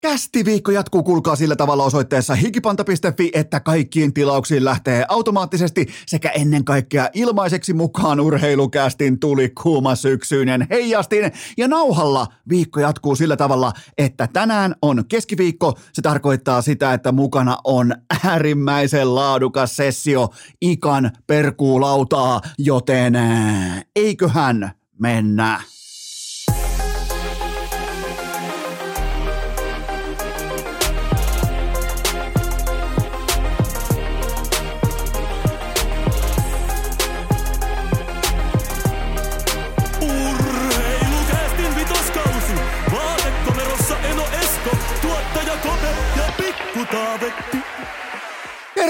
Kästiviikko jatkuu, kuulkaa sillä tavalla osoitteessa hikipanta.fi, että kaikkiin tilauksiin lähtee automaattisesti sekä ennen kaikkea ilmaiseksi mukaan urheilukästin tuli kuuma syksyinen heijastin. Ja nauhalla viikko jatkuu sillä tavalla, että tänään on keskiviikko. Se tarkoittaa sitä, että mukana on äärimmäisen laadukas sessio ikan perkuulautaa, joten eiköhän mennä.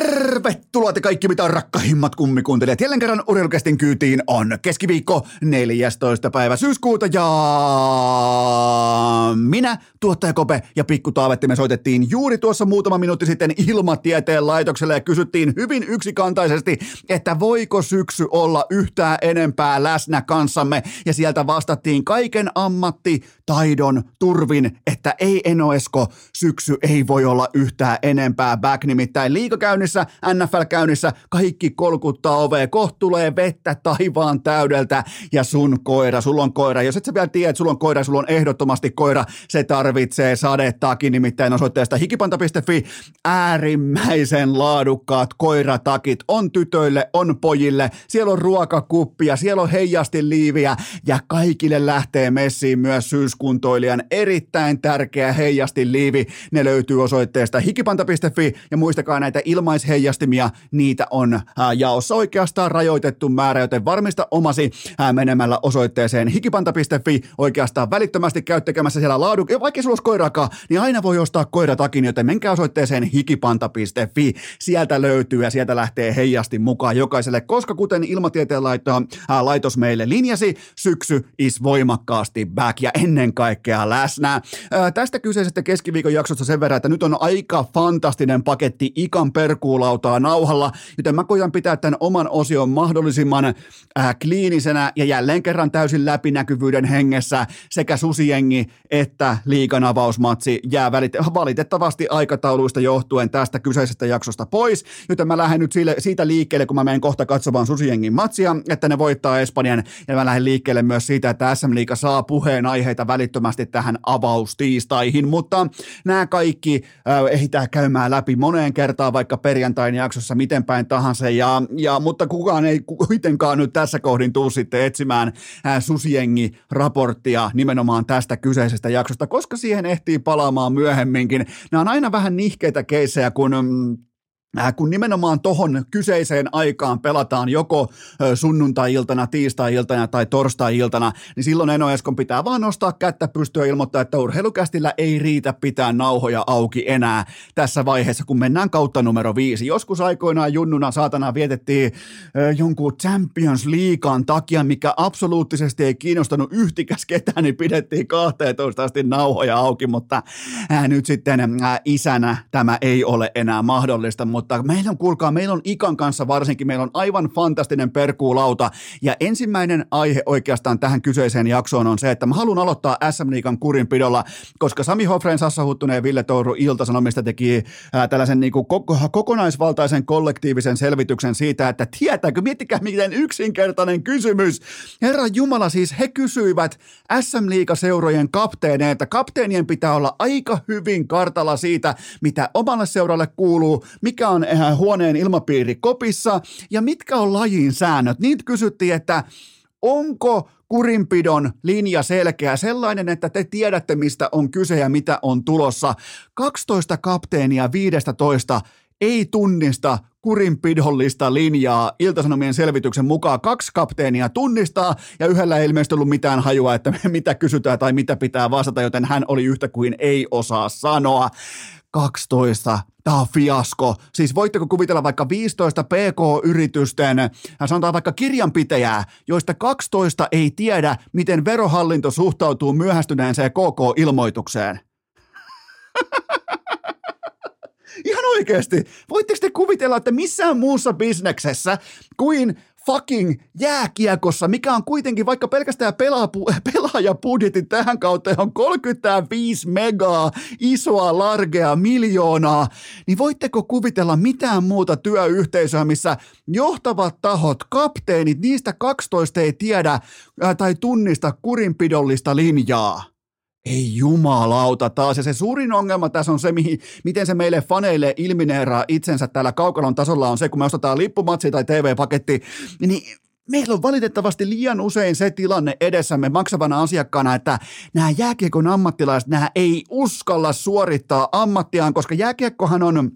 Tervetuloa te kaikki mitä rakkahimmat kummikuuntelijat. Jälleen kerran urheilukästin kyytiin on keskiviikko 14. päivä syyskuuta ja minä, tuottaja Kope ja Pikku Taavetti me soitettiin juuri tuossa muutama minuutti sitten ilmatieteen laitokselle ja kysyttiin hyvin yksikantaisesti, että voiko syksy olla yhtään enempää läsnä kanssamme ja sieltä vastattiin kaiken ammatti, taidon, turvin, että ei Enoesko, syksy ei voi olla yhtään enempää back, nimittäin liikakäynnissä, NFL-käynnissä, kaikki kolkuttaa ovea, kohta tulee vettä taivaan täydeltä. Ja sun koira, sulla on koira, jos et sä vielä tiedä, että sulla on koira, sulla on ehdottomasti koira, se tarvitsee sadetakin, nimittäin osoitteesta hikipanta.fi, äärimmäisen laadukkaat koiratakit, on tytöille, on pojille, siellä on ruokakuppia, siellä on heijasti liiviä ja kaikille lähtee messiin myös syyskuntoilijan erittäin tärkeä heijasti liivi. Ne löytyy osoitteesta hikipanta.fi ja muistakaa näitä ilmaisheijastimia, niitä on jaossa oikeastaan rajoitettu määrä, joten varmista omasi menemällä osoitteeseen hikipanta.fi oikeastaan välittömästi käy tekemässä siellä laaduk... Ja vaikka sulla olisi koiraakaan, niin aina voi ostaa koiratakin, joten menkää osoitteeseen hikipanta.fi. Sieltä löytyy ja sieltä lähtee heijasti mukaan jokaiselle, koska kuten ilmatieteen laito, ää, laitos meille linjasi, syksy is voimakkaasti back ja ennen kaikkea läsnä. Ää, tästä kyseisestä keskiviikon jaksosta sen verran, että nyt on aika fantastinen paketti ikan perkuulautaa nauhalla, joten mä koitan pitää tämän oman osion mahdollisimman ää, kliinisenä ja jälleen kerran täysin läpinäkyvyyden hengessä sekä susiengi että liikan avausmatsi jää välit- valitettavasti aikatauluista johtuen tästä kyseisestä jaksosta pois, joten mä lähden nyt sille, siitä liikkeelle, kun mä menen kohta katsomaan susiengin matsia, että ne voittaa Espanjan ja mä lähden liikkeelle myös siitä, että SM Liiga saa puheenaiheita välittömästi tähän avaustiistaihin, mutta nämä kaikki äh, ehditään käymään läpi moneen kertaan vaikka perjantain jaksossa miten päin tahansa, ja, ja, mutta kukaan ei kuitenkaan nyt tässä kohdin tuu sitten etsimään susiengi raporttia nimenomaan tästä kyseisestä jaksosta, koska siihen ehtii palaamaan myöhemminkin. Nämä on aina vähän nihkeitä keissejä, kun mm, kun nimenomaan tohon kyseiseen aikaan pelataan joko sunnuntai-iltana, tiistai-iltana tai torstai-iltana, niin silloin Eno Eskon pitää vaan nostaa kättä pystyä ilmoittaa, että urheilukästillä ei riitä pitää nauhoja auki enää tässä vaiheessa, kun mennään kautta numero viisi. Joskus aikoinaan junnuna saatana vietettiin jonkun Champions Leaguean takia, mikä absoluuttisesti ei kiinnostanut yhtikäs ketään, niin pidettiin 12 asti nauhoja auki, mutta ää, nyt sitten ää, isänä tämä ei ole enää mahdollista, mutta meillä on, kuulkaa, meillä on Ikan kanssa varsinkin, meillä on aivan fantastinen perkuulauta, ja ensimmäinen aihe oikeastaan tähän kyseiseen jaksoon on se, että mä haluan aloittaa SM Liikan kurinpidolla, koska Sami Hofren, Sassa Huttunen ja Ville Touru Ilta-Sanomista teki ää, tällaisen niin kuin koko, kokonaisvaltaisen kollektiivisen selvityksen siitä, että tietääkö, miettikää miten yksinkertainen kysymys. Herra Jumala, siis he kysyivät SM Liiga-seurojen kapteeneilta, kapteenien pitää olla aika hyvin kartalla siitä, mitä omalle seuralle kuuluu, mikä on äh, huoneen ilmapiiri kopissa ja mitkä on lajin säännöt. Niitä kysyttiin, että onko kurinpidon linja selkeä sellainen, että te tiedätte, mistä on kyse ja mitä on tulossa. 12 kapteenia 15 ei tunnista kurinpidollista linjaa. Iltasanomien selvityksen mukaan kaksi kapteenia tunnistaa ja yhdellä ei ilmeisesti ollut mitään hajua, että mitä kysytään tai mitä pitää vastata, joten hän oli yhtä kuin ei osaa sanoa. 12. Tämä on fiasko. Siis voitteko kuvitella vaikka 15 PK-yritysten, sanotaan vaikka kirjanpitäjää, joista 12 ei tiedä, miten verohallinto suhtautuu myöhästyneeseen KK-ilmoitukseen? Ihan oikeasti. Voitteko te kuvitella, että missään muussa bisneksessä kuin fucking jääkiekossa, mikä on kuitenkin vaikka pelkästään pelaapu, pelaajapudjetin tähän kautta on 35 megaa, isoa, largea, miljoonaa, niin voitteko kuvitella mitään muuta työyhteisöä, missä johtavat tahot, kapteenit, niistä 12 ei tiedä ää, tai tunnista kurinpidollista linjaa? Ei jumalauta taas. Ja se suurin ongelma tässä on se, mihin, miten se meille faneille ilmineeraa itsensä täällä kaukalon tasolla on se, kun me ostetaan lippumatsi tai TV-paketti, niin meillä on valitettavasti liian usein se tilanne edessämme maksavana asiakkaana, että nämä jääkiekon ammattilaiset, nämä ei uskalla suorittaa ammattiaan, koska jääkiekkohan on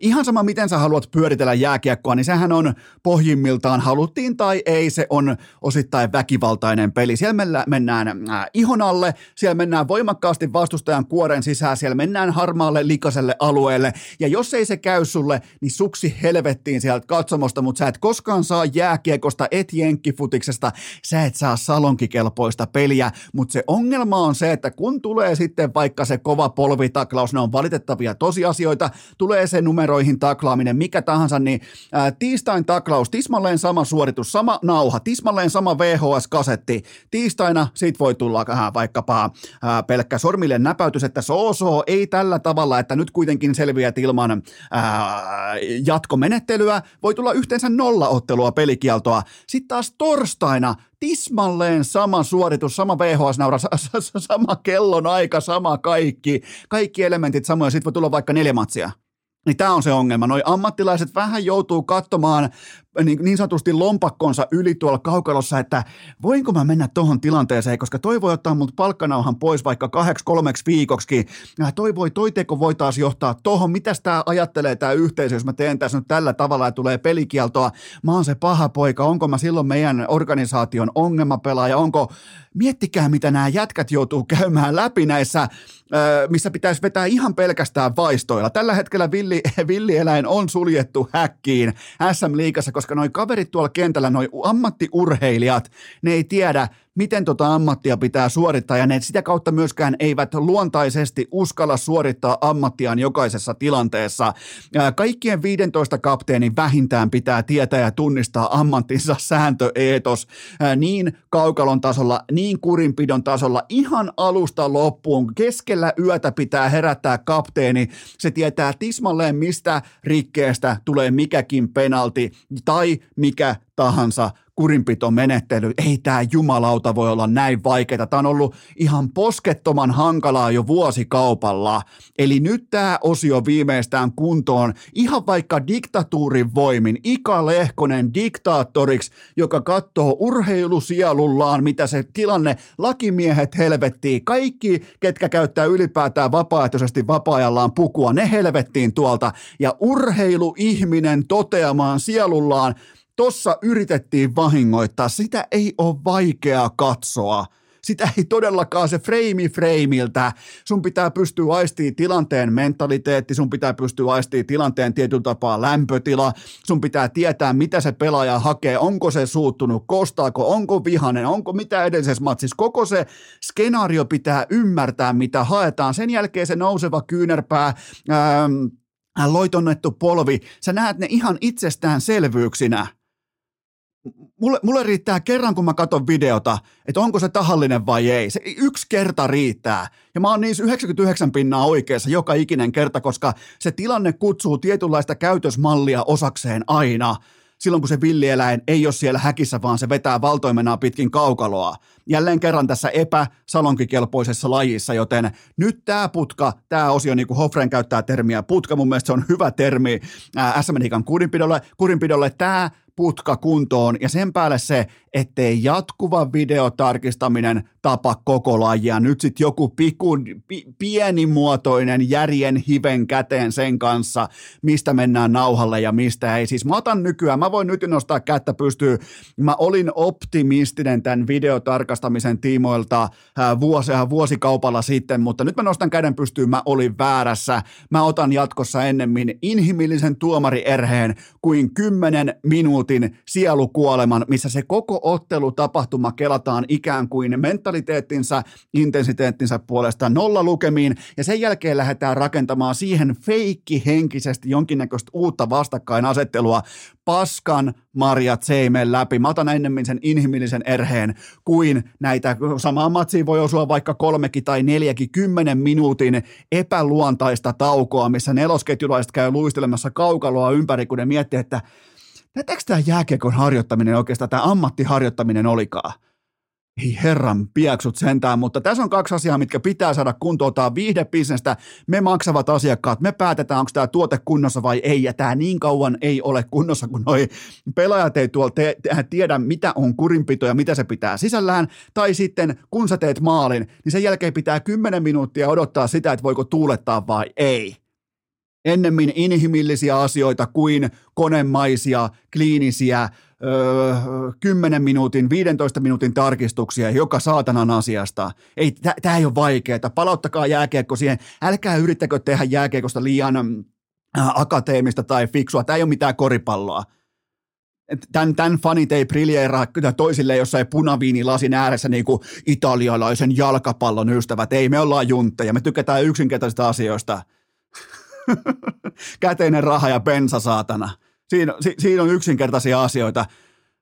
Ihan sama, miten sä haluat pyöritellä jääkiekkoa, niin sehän on pohjimmiltaan, haluttiin tai ei, se on osittain väkivaltainen peli. Siellä mennään äh, ihon alle, siellä mennään voimakkaasti vastustajan kuoren sisään, siellä mennään harmaalle likaselle alueelle, ja jos ei se käy sulle, niin suksi helvettiin sieltä katsomosta, mutta sä et koskaan saa jääkiekosta, et jenkkifutiksesta, sä et saa salonkikelpoista peliä, mutta se ongelma on se, että kun tulee sitten vaikka se kova polvitaklaus, ne on valitettavia tosiasioita, tulee se numero numeroihin taklaaminen, mikä tahansa, niin ää, tiistain taklaus, tismalleen sama suoritus, sama nauha, tismalleen sama VHS-kasetti. Tiistaina siitä voi tulla äh, vaikkapa ää, pelkkä sormille näpäytys, että so ei tällä tavalla, että nyt kuitenkin selviät ilman ää, jatkomenettelyä. Voi tulla yhteensä nollaottelua pelikieltoa. Sitten taas torstaina tismalleen sama suoritus, sama VHS-naura, sama kellon aika, sama kaikki, kaikki elementit samoja, sitten voi tulla vaikka neljä matsia. Niin tämä on se ongelma. Noi ammattilaiset vähän joutuu katsomaan niin, niin sanotusti lompakkonsa yli tuolla kaukalossa, että voinko mä mennä tuohon tilanteeseen, koska toi voi ottaa mut palkkanauhan pois vaikka kahdeksi kolmeksi viikoksi. Ja toi voi, toi teko voi taas johtaa tuohon, mitä tämä ajattelee tämä yhteisö, jos mä teen tässä nyt tällä tavalla ja tulee pelikieltoa. Mä oon se paha poika, onko mä silloin meidän organisaation ongelmapelaaja, onko, miettikää mitä nämä jätkät joutuu käymään läpi näissä, missä pitäisi vetää ihan pelkästään vaistoilla. Tällä hetkellä villi, villieläin on suljettu häkkiin SM-liigassa, koska noi kaverit tuolla kentällä, noi ammattiurheilijat, ne ei tiedä, miten tota ammattia pitää suorittaa, ja ne sitä kautta myöskään eivät luontaisesti uskalla suorittaa ammattiaan jokaisessa tilanteessa. Kaikkien 15 kapteenin vähintään pitää tietää ja tunnistaa ammattinsa sääntöeetos niin kaukalon tasolla, niin kurinpidon tasolla, ihan alusta loppuun. Keskellä yötä pitää herättää kapteeni. Se tietää tismalleen, mistä rikkeestä tulee mikäkin penalti tai mikä tahansa kurinpitomenettely. Ei tämä jumalauta voi olla näin vaikeaa. Tämä on ollut ihan poskettoman hankalaa jo vuosikaupalla. Eli nyt tämä osio viimeistään kuntoon. Ihan vaikka diktatuurin voimin. Ika Lehkonen diktaattoriksi, joka katsoo urheilusielullaan, mitä se tilanne, lakimiehet helvettiin. Kaikki, ketkä käyttää ylipäätään vapaaehtoisesti vapaa-ajallaan pukua, ne helvettiin tuolta. Ja urheiluihminen toteamaan sielullaan, tossa yritettiin vahingoittaa, sitä ei ole vaikea katsoa. Sitä ei todellakaan se freimi freimiltä. Sun pitää pystyä aistimaan tilanteen mentaliteetti, sun pitää pystyä aistimaan tilanteen tietyllä tapaa lämpötila, sun pitää tietää, mitä se pelaaja hakee, onko se suuttunut, kostaako, onko vihanen, onko mitä edellisessä matsissa. Koko se skenaario pitää ymmärtää, mitä haetaan. Sen jälkeen se nouseva kyynärpää, ähm, loitonnettu polvi, sä näet ne ihan itsestäänselvyyksinä mulle, mulle riittää kerran, kun mä katson videota, että onko se tahallinen vai ei. Se yksi kerta riittää. Ja mä oon niissä 99 pinnaa oikeassa joka ikinen kerta, koska se tilanne kutsuu tietynlaista käytösmallia osakseen aina. Silloin kun se villieläin ei ole siellä häkissä, vaan se vetää valtoimenaa pitkin kaukaloa. Jälleen kerran tässä epäsalonkikelpoisessa lajissa, joten nyt tämä putka, tämä osio, niin kuin Hofren käyttää termiä putka, mun mielestä se on hyvä termi SM kurinpidolle. Kurinpidolle tämä putka kuntoon ja sen päälle se, ettei jatkuva videotarkistaminen tapa koko lajia. Nyt sitten joku piku, pi, pienimuotoinen järjen hiven käteen sen kanssa, mistä mennään nauhalle ja mistä ei. Siis mä otan nykyään, mä voin nyt nostaa kättä pystyy. Mä olin optimistinen tämän videotarkastamisen tiimoilta vuosia, vuosikaupalla sitten, mutta nyt mä nostan käden pystyyn, mä olin väärässä. Mä otan jatkossa ennemmin inhimillisen tuomari erheen kuin 10 minuuttia minuutin sielukuoleman, missä se koko ottelutapahtuma kelataan ikään kuin mentaliteettinsa, intensiteettinsä puolesta nolla lukemiin, ja sen jälkeen lähdetään rakentamaan siihen feikkihenkisesti jonkinnäköistä uutta vastakkainasettelua paskan marjat seimeen läpi. Mä otan ennemmin sen inhimillisen erheen kuin näitä samaa matsia voi osua vaikka kolmekin tai neljäkin kymmenen minuutin epäluontaista taukoa, missä nelosketjulaiset käy luistelemassa kaukaloa ympäri, kun ne miettii, että näettekö tämä jääkiekon harjoittaminen oikeastaan, tämä ammattiharjoittaminen olikaan? Ei herran piaksut sentään, mutta tässä on kaksi asiaa, mitkä pitää saada kuntoon. Tämä viihdebisnestä, me maksavat asiakkaat, me päätetään, onko tämä tuote kunnossa vai ei, ja tämä niin kauan ei ole kunnossa, kun noi pelaajat ei tuolla te- te- tiedä, mitä on kurinpito ja mitä se pitää sisällään, tai sitten kun sä teet maalin, niin sen jälkeen pitää 10 minuuttia odottaa sitä, että voiko tuulettaa vai ei ennemmin inhimillisiä asioita kuin konemaisia, kliinisiä, öö, 10 minuutin, 15 minuutin tarkistuksia joka saatanan asiasta. Ei, tämä ei ole vaikeaa. Palauttakaa jääkiekko siihen. Älkää yrittäkö tehdä jääkiekosta liian akateemista tai fiksua. Tämä ei ole mitään koripalloa. Tämän, tämän fanit ei briljeeraa toisille jossain punaviinilasin ääressä niin kuin italialaisen jalkapallon ystävät. Ei, me ollaan juntteja. Me tykätään yksinkertaisista asioista – Käteinen raha ja bensa, saatana. Siinä, si, siinä on yksinkertaisia asioita.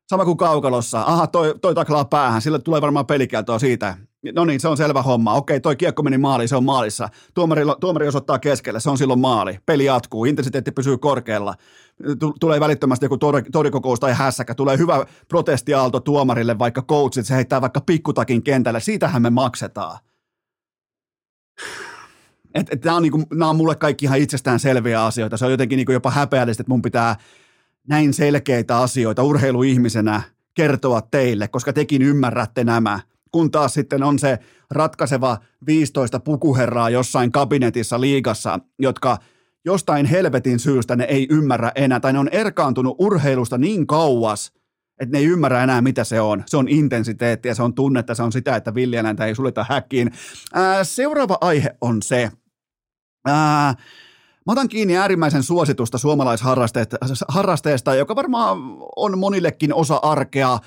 Sama kuin kaukalossa. Aha, toi, toi taklaa päähän. Sille tulee varmaan pelikieltoa siitä. No niin, se on selvä homma. Okei, toi kiekko meni maaliin, se on maalissa. Tuomari, tuomari osoittaa keskelle, se on silloin maali. Peli jatkuu, intensiteetti pysyy korkealla. Tulee välittömästi joku tori, torikokous tai hässäkä. Tulee hyvä protestiaalto tuomarille, vaikka coachit, se heittää vaikka pikkutakin kentälle. Siitähän me maksetaan. Että et, nämä, on niinku, nämä on mulle kaikki ihan itsestään selviä asioita. Se on jotenkin niinku jopa häpeällistä, että mun pitää näin selkeitä asioita urheiluihmisenä kertoa teille, koska tekin ymmärrätte nämä. Kun taas sitten on se ratkaiseva 15 pukuherraa jossain kabinetissa liigassa, jotka jostain helvetin syystä ne ei ymmärrä enää, tai ne on erkaantunut urheilusta niin kauas, että ne ei ymmärrä enää, mitä se on. Se on intensiteettiä, se on tunnetta, se on sitä, että villieläintä ei suljeta häkkiin. Ää, seuraava aihe on se, Ää, Mä otan kiinni äärimmäisen suositusta suomalaisharrasteesta, joka varmaan on monillekin osa arkea,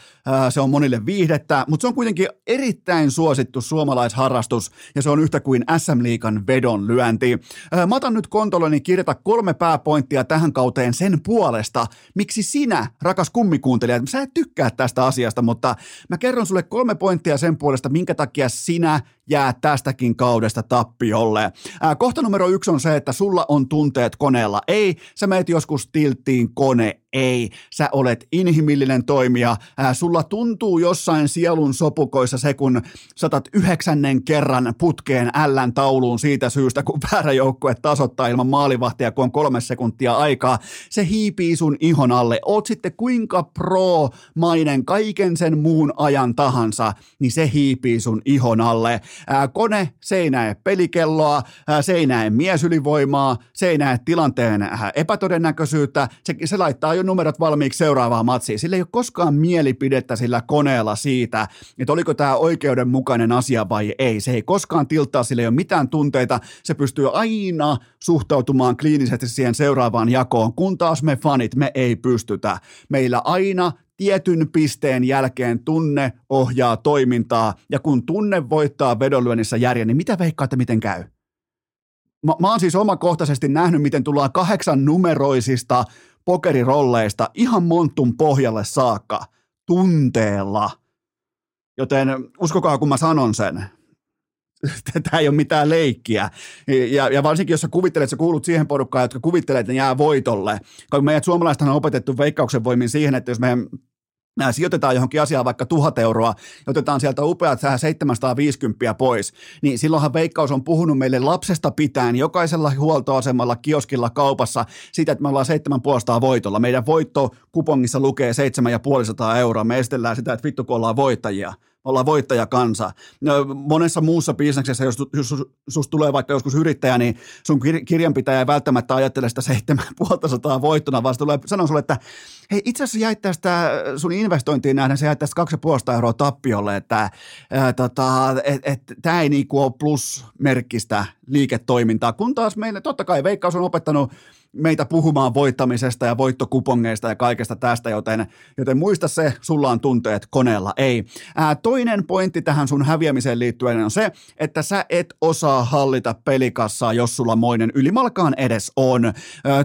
se on monille viihdettä, mutta se on kuitenkin erittäin suosittu suomalaisharrastus ja se on yhtä kuin SM Liikan vedon lyönti. Mä otan nyt kontolleni kirjata kolme pääpointtia tähän kauteen sen puolesta, miksi sinä, rakas kummikuuntelija, sä et tykkää tästä asiasta, mutta mä kerron sulle kolme pointtia sen puolesta, minkä takia sinä jää tästäkin kaudesta tappiolle. kohta numero yksi on se, että sulla on tunteet koneella. Ei, sä meet joskus tilttiin kone ei, sä olet inhimillinen toimija. Äh, sulla tuntuu jossain sielun sopukoissa se, kun satat yhdeksännen kerran putkeen ällän tauluun siitä syystä, kun väärä joukkue tasoittaa ilman maalivahtia, kun on kolme sekuntia aikaa. Se hiipii sun ihon alle. Oot sitten kuinka pro-mainen kaiken sen muun ajan tahansa, niin se hiipii sun ihon alle. Ää, kone, se ei näe pelikelloa, ää, se ei näe miesylivoimaa, se ei näe tilanteen ää, epätodennäköisyyttä, se, se laittaa jo numerot valmiiksi seuraavaan matsiin. Sillä ei ole koskaan mielipidettä sillä koneella siitä, että oliko tämä oikeudenmukainen asia vai ei. Se ei koskaan tilttaa, sillä ei ole mitään tunteita. Se pystyy aina suhtautumaan kliinisesti siihen seuraavaan jakoon, kun taas me fanit, me ei pystytä. Meillä aina tietyn pisteen jälkeen tunne ohjaa toimintaa, ja kun tunne voittaa vedonlyönnissä järjen, niin mitä veikkaatte, miten käy? Mä, mä oon siis omakohtaisesti nähnyt, miten tullaan kahdeksan numeroisista pokerirolleista ihan montun pohjalle saakka tunteella. Joten uskokaa, kun mä sanon sen. Tämä ei ole mitään leikkiä. Ja, ja varsinkin, jos sä kuvittelet, että sä kuulut siihen porukkaan, jotka kuvittelee, että ne jää voitolle. Koska meidät suomalaiset on opetettu veikkauksen voimin siihen, että jos me sijoitetaan johonkin asiaan vaikka tuhat euroa ja otetaan sieltä upeat 750 pois, niin silloinhan Veikkaus on puhunut meille lapsesta pitäen jokaisella huoltoasemalla, kioskilla, kaupassa siitä, että me ollaan 7,5 voitolla. Meidän voitto kupongissa lukee 7,5 euroa. Me estellään sitä, että vittu kun ollaan voittajia ollaan voittajakansa. No, monessa muussa bisneksessä, jos, jos sus tulee vaikka joskus yrittäjä, niin sun kirjanpitäjä ei välttämättä ajattele sitä 7500 voittona, vaan se tulee sanoa sulle, että hei itse asiassa jäit tästä sun investointiin nähden, se jäit tästä 2,5 euroa tappiolle, että ää, tota, et, et, tämä ei niinku ole plusmerkkistä liiketoimintaa, kun taas meille, totta kai Veikkaus on opettanut meitä puhumaan voittamisesta ja voittokupongeista ja kaikesta tästä, joten, joten muista se, sulla on tunteet koneella, ei. Ää, toinen pointti tähän sun häviämiseen liittyen on se, että sä et osaa hallita pelikassaa, jos sulla moinen ylimalkaan edes on.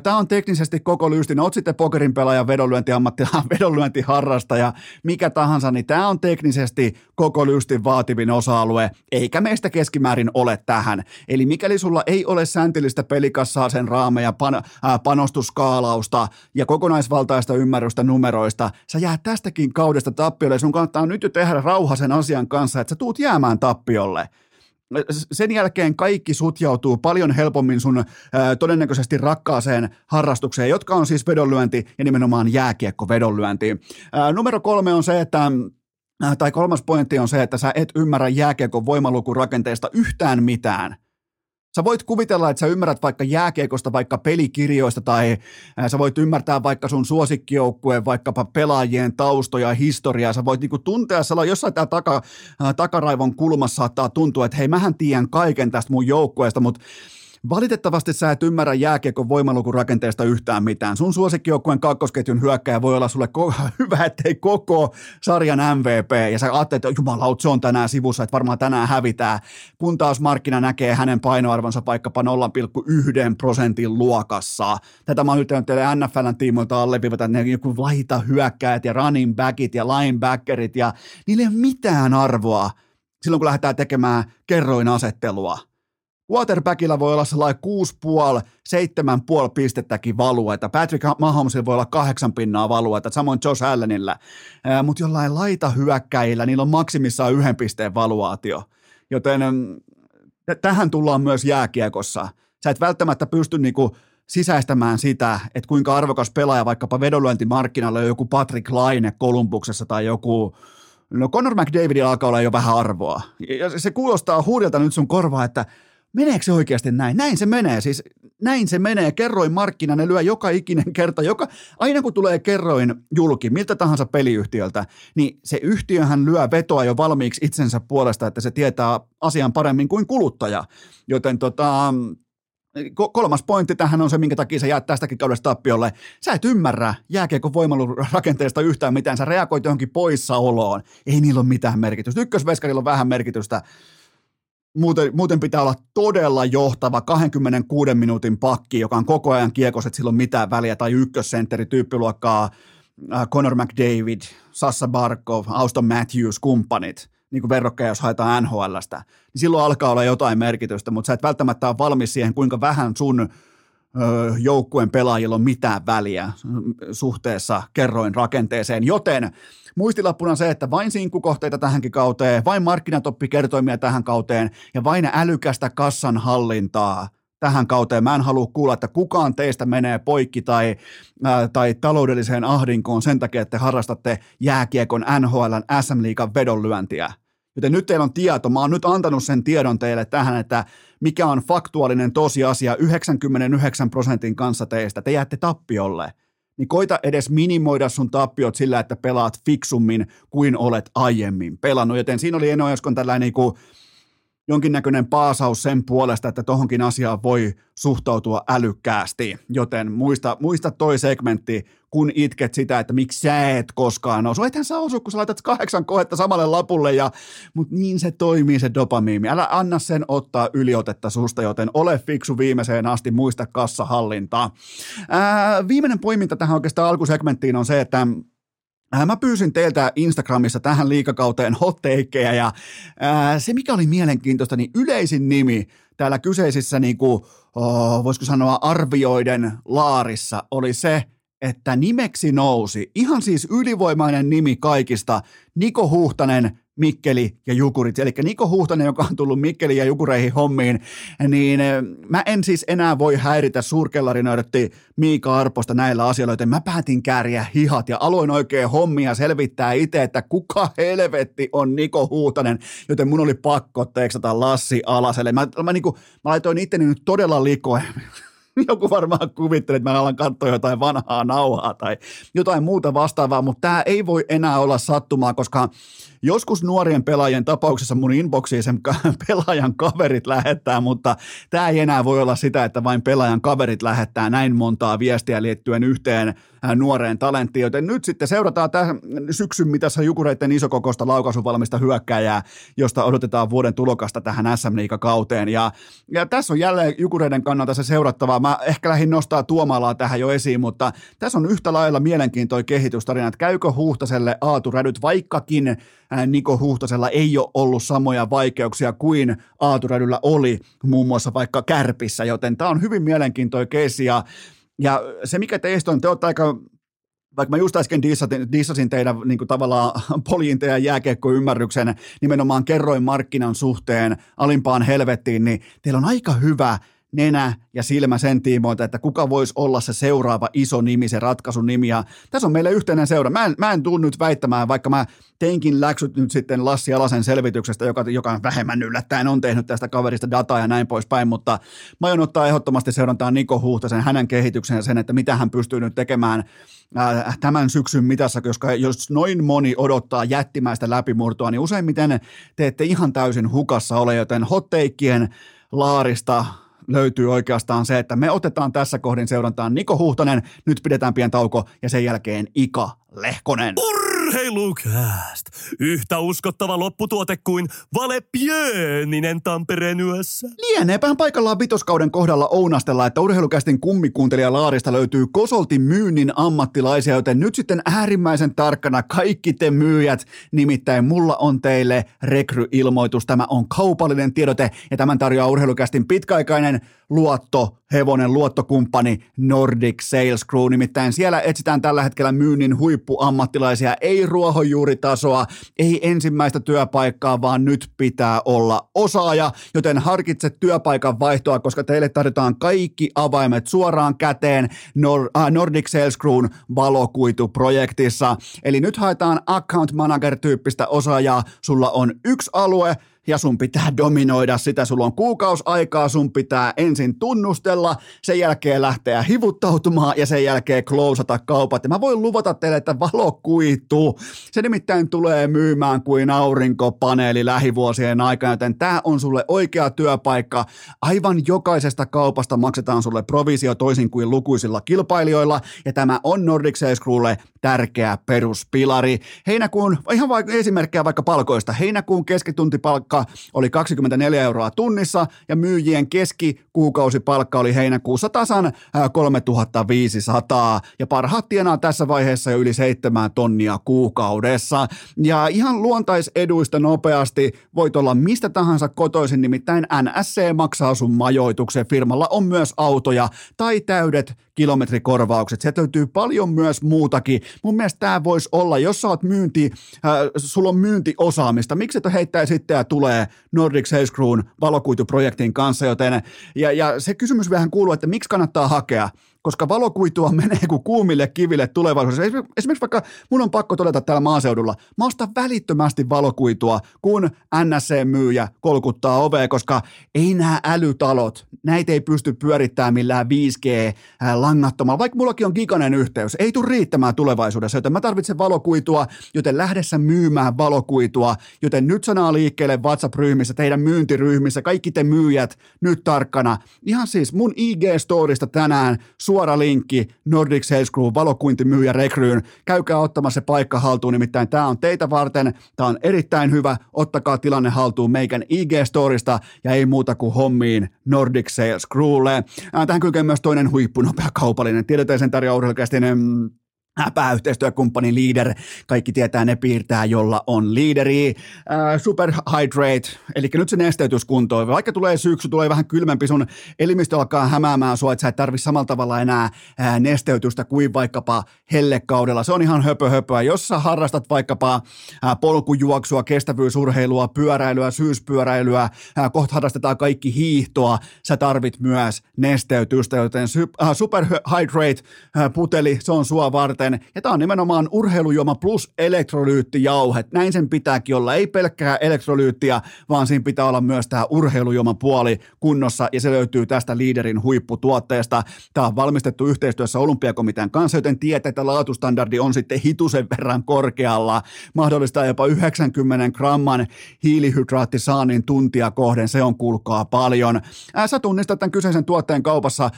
Tämä on teknisesti koko lyystin, oot sitten pokerin pelaaja, vedonlyöntiammattila, vedonlyöntiharrastaja, mikä tahansa, niin tämä on teknisesti koko lyystin vaativin osa-alue, eikä meistä keskimäärin ole tähän. Eli mikäli sulla ei ole sääntillistä pelikassaa, sen raameja, pan, panostuskaalausta ja kokonaisvaltaista ymmärrystä numeroista, sä jää tästäkin kaudesta tappiolle. Sun kannattaa nyt jo tehdä rauha sen asian kanssa, että sä tuut jäämään tappiolle sen jälkeen kaikki sutjautuu paljon helpommin sun ää, todennäköisesti rakkaaseen harrastukseen, jotka on siis vedonlyönti ja nimenomaan jääkiekko vedonlyönti. Ää, numero kolme on se, että tai kolmas pointti on se, että sä et ymmärrä jääkiekon voimalukurakenteesta yhtään mitään. Sä voit kuvitella, että sä ymmärrät vaikka jääkiekosta, vaikka pelikirjoista tai sä voit ymmärtää vaikka sun suosikkijoukkueen, vaikkapa pelaajien taustoja ja historiaa. Sä voit niinku tuntea sellainen, jossain tää taka, takaraivon kulmassa saattaa tuntua, että hei mähän tiedän kaiken tästä mun joukkueesta, mutta Valitettavasti sä et ymmärrä jääkiekon voimalukurakenteesta yhtään mitään. Sun suosikkijoukkueen kakkosketjun hyökkäjä voi olla sulle ko- hyvä, ettei koko sarjan MVP, ja sä ajattelet, että jumala, se on tänään sivussa, että varmaan tänään hävitään, kun taas markkina näkee hänen painoarvonsa vaikkapa 0,1 prosentin luokassa. Tätä mä oon yrittänyt teille NFLn tiimoilta alleviivata, ne joku laita hyökkäät ja running backit ja linebackerit, ja niillä ei ole mitään arvoa silloin, kun lähdetään tekemään kerroinasettelua Quarterbackilla voi olla sellainen 6,5-7,5 pistettäkin valueta. Patrick Mahomesilla voi olla kahdeksan pinnaa valueta, samoin Josh Allenilla. Mutta jollain laita hyökkäillä, niillä on maksimissaan yhden pisteen valuaatio. Joten tähän tullaan myös jääkiekossa. Sä et välttämättä pysty niinku sisäistämään sitä, että kuinka arvokas pelaaja vaikkapa vedonlyöntimarkkinalle on joku Patrick Laine Kolumbuksessa tai joku No Conor McDavid alkaa olla jo vähän arvoa. Ja se kuulostaa hurjalta nyt sun korvaa, että Meneekö se oikeasti näin? Näin se menee, siis näin se menee. Kerroin markkina, ne lyö joka ikinen kerta. Joka, aina kun tulee kerroin julki, miltä tahansa peliyhtiöltä, niin se yhtiöhän lyö vetoa jo valmiiksi itsensä puolesta, että se tietää asian paremmin kuin kuluttaja. Joten tota, kolmas pointti tähän on se, minkä takia sä jäät tästäkin kaudesta tappiolle. Sä et ymmärrä jääkiekon voimalurakenteesta yhtään mitään. Sä reagoit johonkin poissaoloon. Ei niillä ole mitään merkitystä. Ykkösveskarilla on vähän merkitystä Muuten, muuten pitää olla todella johtava 26 minuutin pakki, joka on koko ajan kiekos, että sillä on mitään väliä, tai ykkössentteri tyyppiluokkaa äh, Conor McDavid, Sassa Barkov, Auston Matthews, kumppanit, niin kuin verrokkeja, jos haetaan NHLstä, niin silloin alkaa olla jotain merkitystä, mutta sä et välttämättä ole valmis siihen, kuinka vähän sun joukkueen pelaajilla on mitään väliä suhteessa kerroin rakenteeseen, joten muistilappuna se, että vain sinkkukohteita tähänkin kauteen, vain markkinatoppikertoimia tähän kauteen ja vain älykästä kassan hallintaa tähän kauteen. Mä en halua kuulla, että kukaan teistä menee poikki tai, ää, tai taloudelliseen ahdinkoon sen takia, että te harrastatte jääkiekon NHL SM-liigan vedonlyöntiä. Joten nyt teillä on tieto, mä oon nyt antanut sen tiedon teille tähän, että mikä on faktuaalinen tosiasia 99 prosentin kanssa teistä. Te jäätte tappiolle. Niin koita edes minimoida sun tappiot sillä, että pelaat fiksummin kuin olet aiemmin pelannut. Joten siinä oli Eno Eskon tällainen niin kuin jonkinnäköinen paasaus sen puolesta, että tohonkin asiaan voi suhtautua älykkäästi. Joten muista, muista toi segmentti, kun itket sitä, että miksi sä et koskaan osu. Ethän sä osu, kun sä laitat kahdeksan kohetta samalle lapulle, ja, mutta niin se toimii se dopamiimi. Älä anna sen ottaa yliotetta susta, joten ole fiksu viimeiseen asti, muista kassahallintaa. Ää, viimeinen poiminta tähän oikeastaan alkusegmenttiin on se, että mä pyysin teiltä Instagramissa tähän liikakauteen hotteikkeja ja ää, se mikä oli mielenkiintoista, niin yleisin nimi täällä kyseisissä niin kuin, oh, voisiko sanoa arvioiden laarissa oli se, että nimeksi nousi, ihan siis ylivoimainen nimi kaikista, Niko Huhtanen Mikkeli ja Jukurit. Eli Niko Huhtanen, joka on tullut Mikkeli ja Jukureihin hommiin, niin eh, mä en siis enää voi häiritä suurkellarinörtti Miika Arposta näillä asioilla, joten mä päätin kääriä hihat ja aloin oikein hommia selvittää itse, että kuka helvetti on Niko Huhtanen, joten mun oli pakko teksata Lassi Alaselle. Mä, mä, niinku, mä laitoin itteni nyt todella likoon joku varmaan kuvittelee, että mä alan katsoa jotain vanhaa nauhaa tai jotain muuta vastaavaa, mutta tämä ei voi enää olla sattumaa, koska joskus nuorien pelaajien tapauksessa mun inboxiin sen pelaajan kaverit lähettää, mutta tämä ei enää voi olla sitä, että vain pelaajan kaverit lähettää näin montaa viestiä liittyen yhteen nuoreen talenttiin, joten nyt sitten seurataan tämän syksyn mitassa Jukureiden isokokosta laukaisuvalmista hyökkäjää, josta odotetaan vuoden tulokasta tähän SM kauteen ja, ja tässä on jälleen Jukureiden kannalta se seurattava. Mä ehkä lähdin nostaa Tuomalaa tähän jo esiin, mutta tässä on yhtä lailla mielenkiintoinen kehitystarina, että käykö Huhtaselle Aatu Rädyt, vaikkakin Niko Huhtasella ei ole ollut samoja vaikeuksia kuin Aatu Rädyllä oli muun muassa vaikka Kärpissä, joten tämä on hyvin mielenkiintoinen keissi ja ja se, mikä teistä on, te olette aika vaikka mä just äsken dissasin, dissasin teidän niin kuin tavallaan poljinta ja jääkiekkoymmärryksen nimenomaan kerroin markkinan suhteen alimpaan helvettiin, niin teillä on aika hyvä nenä ja silmä sen tiimoilta, että kuka voisi olla se seuraava iso nimi, se ratkaisun nimi. Ja tässä on meille yhteinen seura. Mä en, mä en tuu nyt väittämään, vaikka mä teinkin läksyt nyt sitten Lassi Alasen selvityksestä, joka, joka vähemmän yllättäen on tehnyt tästä kaverista dataa ja näin poispäin, mutta mä aion ottaa ehdottomasti seurantaa Niko Huhtasen, hänen kehityksen ja sen, että mitä hän pystyy nyt tekemään äh, tämän syksyn mitassa, koska jos noin moni odottaa jättimäistä läpimurtoa, niin useimmiten te ette ihan täysin hukassa ole, joten hotteikkien laarista löytyy oikeastaan se, että me otetaan tässä kohdin seurantaan Niko Huhtanen, nyt pidetään pien tauko ja sen jälkeen Ika Lehkonen. Urheilukääst! Yhtä uskottava lopputuote kuin Vale Pieninen Tampereen yössä. Lieneepähän paikallaan vitoskauden kohdalla ounastella, että urheilukästin kummikuuntelija Laarista löytyy kosolti myynnin ammattilaisia, joten nyt sitten äärimmäisen tarkkana kaikki te myyjät. Nimittäin mulla on teille rekryilmoitus. Tämä on kaupallinen tiedote ja tämän tarjoaa urheilukästin pitkäaikainen luotto, hevonen luottokumppani Nordic Sales Crew. Nimittäin siellä etsitään tällä hetkellä myynnin huippuammattilaisia, ei ruohonjuuritasoa, ei ensimmäistä työpaikkaa, vaan nyt pitää olla osaaja, joten harkitse työpaikan vaihtoa, koska teille tarjotaan kaikki avaimet suoraan käteen äh, Nordic Sales Crewn valokuituprojektissa. Eli nyt haetaan account manager-tyyppistä osaajaa, sulla on yksi alue, ja sun pitää dominoida sitä. Sulla on kuukaus aikaa, sun pitää ensin tunnustella, sen jälkeen lähteä hivuttautumaan ja sen jälkeen klousata kaupat. Ja mä voin luvata teille, että valo kuituu. Se nimittäin tulee myymään kuin aurinkopaneeli lähivuosien aikana, joten tämä on sulle oikea työpaikka. Aivan jokaisesta kaupasta maksetaan sulle provisio toisin kuin lukuisilla kilpailijoilla, ja tämä on Nordic Sales tärkeä peruspilari. Heinäkuun, ihan vaikka esimerkkejä vaikka palkoista, heinäkuun keskituntipalkka oli 24 euroa tunnissa ja myyjien keskikuukausipalkka oli heinäkuussa tasan 3500 ja parhaat tienaa tässä vaiheessa jo yli 7 tonnia kuukaudessa. Ja ihan luontaiseduista nopeasti voit olla mistä tahansa kotoisin, nimittäin NSC maksaa sun majoituksen. Firmalla on myös autoja tai täydet kilometrikorvaukset. Se löytyy paljon myös muutakin. Mun mielestä tämä voisi olla, jos sä oot myynti, äh, sulla on myyntiosaamista, miksi et heittää sitten ja tulee Nordic Sales Crewn valokuituprojektin kanssa, joten ja, ja se kysymys vähän kuuluu, että miksi kannattaa hakea? Koska valokuitua menee kuin kuumille kiville tulevaisuudessa. Esimerkiksi vaikka mun on pakko todeta täällä maaseudulla, mä ostan välittömästi valokuitua, kun NSC-myyjä kolkuttaa ovea, koska ei nämä älytalot, näitä ei pysty pyörittämään millään 5G-langattomalla, vaikka mullakin on giganen yhteys, ei tule riittämään tulevaisuudessa, joten mä tarvitsen valokuitua, joten lähdessä myymään valokuitua, joten nyt sanaa liikkeelle WhatsApp-ryhmissä, teidän myyntiryhmissä, kaikki te myyjät nyt tarkkana. Ihan siis mun IG-storista tänään suora linkki Nordic Sales Group valokuintimyyjä rekryyn. Käykää ottamassa se paikka haltuun, nimittäin tämä on teitä varten. Tämä on erittäin hyvä. Ottakaa tilanne haltuun meikän IG-storista ja ei muuta kuin hommiin Nordic Sales Crewlle. Tähän kykenee myös toinen huippunopea kaupallinen. Tiedetään sen tarjoaa urheilukästinen pääyhteistyökumppani Leader, kaikki tietää ne piirtää, jolla on liideri. Äh, super Hydrate, eli nyt se nesteytys kuntoon. Vaikka tulee syksy, tulee vähän kylmempi, sun elimistö alkaa hämäämään sua, että sä et tarvi samalla tavalla enää äh, nesteytystä kuin vaikkapa hellekaudella. Se on ihan höpö höpöä. Jos sä harrastat vaikkapa äh, polkujuoksua, kestävyysurheilua, pyöräilyä, syyspyöräilyä, äh, kohta harrastetaan kaikki hiihtoa, sä tarvit myös nesteytystä, joten sy- äh, Super Hydrate äh, puteli, se on sua varten varten. Ja tämä on nimenomaan urheilujuoma plus elektrolyyttijauhe. Näin sen pitääkin olla. Ei pelkkää elektrolyyttiä, vaan siinä pitää olla myös tämä urheilujuoma puoli kunnossa. Ja se löytyy tästä liiderin huipputuotteesta. Tämä on valmistettu yhteistyössä Olympiakomitean kanssa, joten tietää, että laatustandardi on sitten hitusen verran korkealla. Mahdollistaa jopa 90 gramman hiilihydraattisaannin tuntia kohden. Se on kuulkaa paljon. Sä tunnistat tämän kyseisen tuotteen kaupassa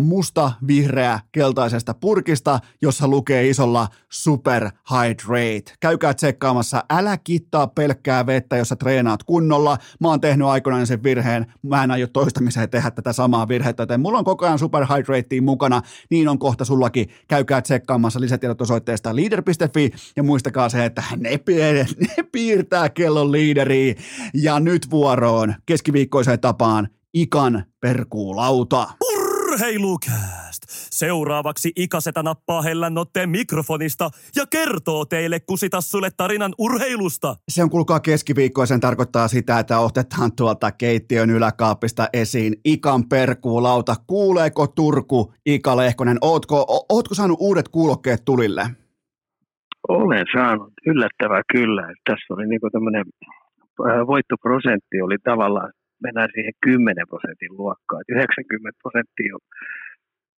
musta, vihreä, keltaisesta purkista, jossa lukee isolla Super Hydrate. Käykää tsekkaamassa, älä kittaa pelkkää vettä, jossa treenaat kunnolla. Mä oon tehnyt aikoinaan sen virheen, mä en aio toistamiseen tehdä tätä samaa virhettä, joten mulla on koko ajan Super Hydratea mukana, niin on kohta sullakin. Käykää tsekkaamassa lisätiedot osoitteesta leader.fi ja muistakaa se, että ne, piir- ne piirtää kellon liideriä. Ja nyt vuoroon keskiviikkoiseen tapaan Ikan perkuulauta. Urheilukääst! Seuraavaksi Ikasetä nappaa hellän otteen mikrofonista ja kertoo teille kusitassulle tarinan urheilusta. Se on kuulkaa keskiviikkoisen tarkoittaa sitä, että otetaan tuolta keittiön yläkaapista esiin Ikan perkuulauta. Kuuleeko Turku, Ika Lehkonen? Ootko, o, ootko saanut uudet kuulokkeet tulille? Olen saanut, yllättävää kyllä. Tässä oli niinku tämmöinen voittoprosentti oli tavallaan mennään siihen 10 prosentin luokkaan. 90 prosenttia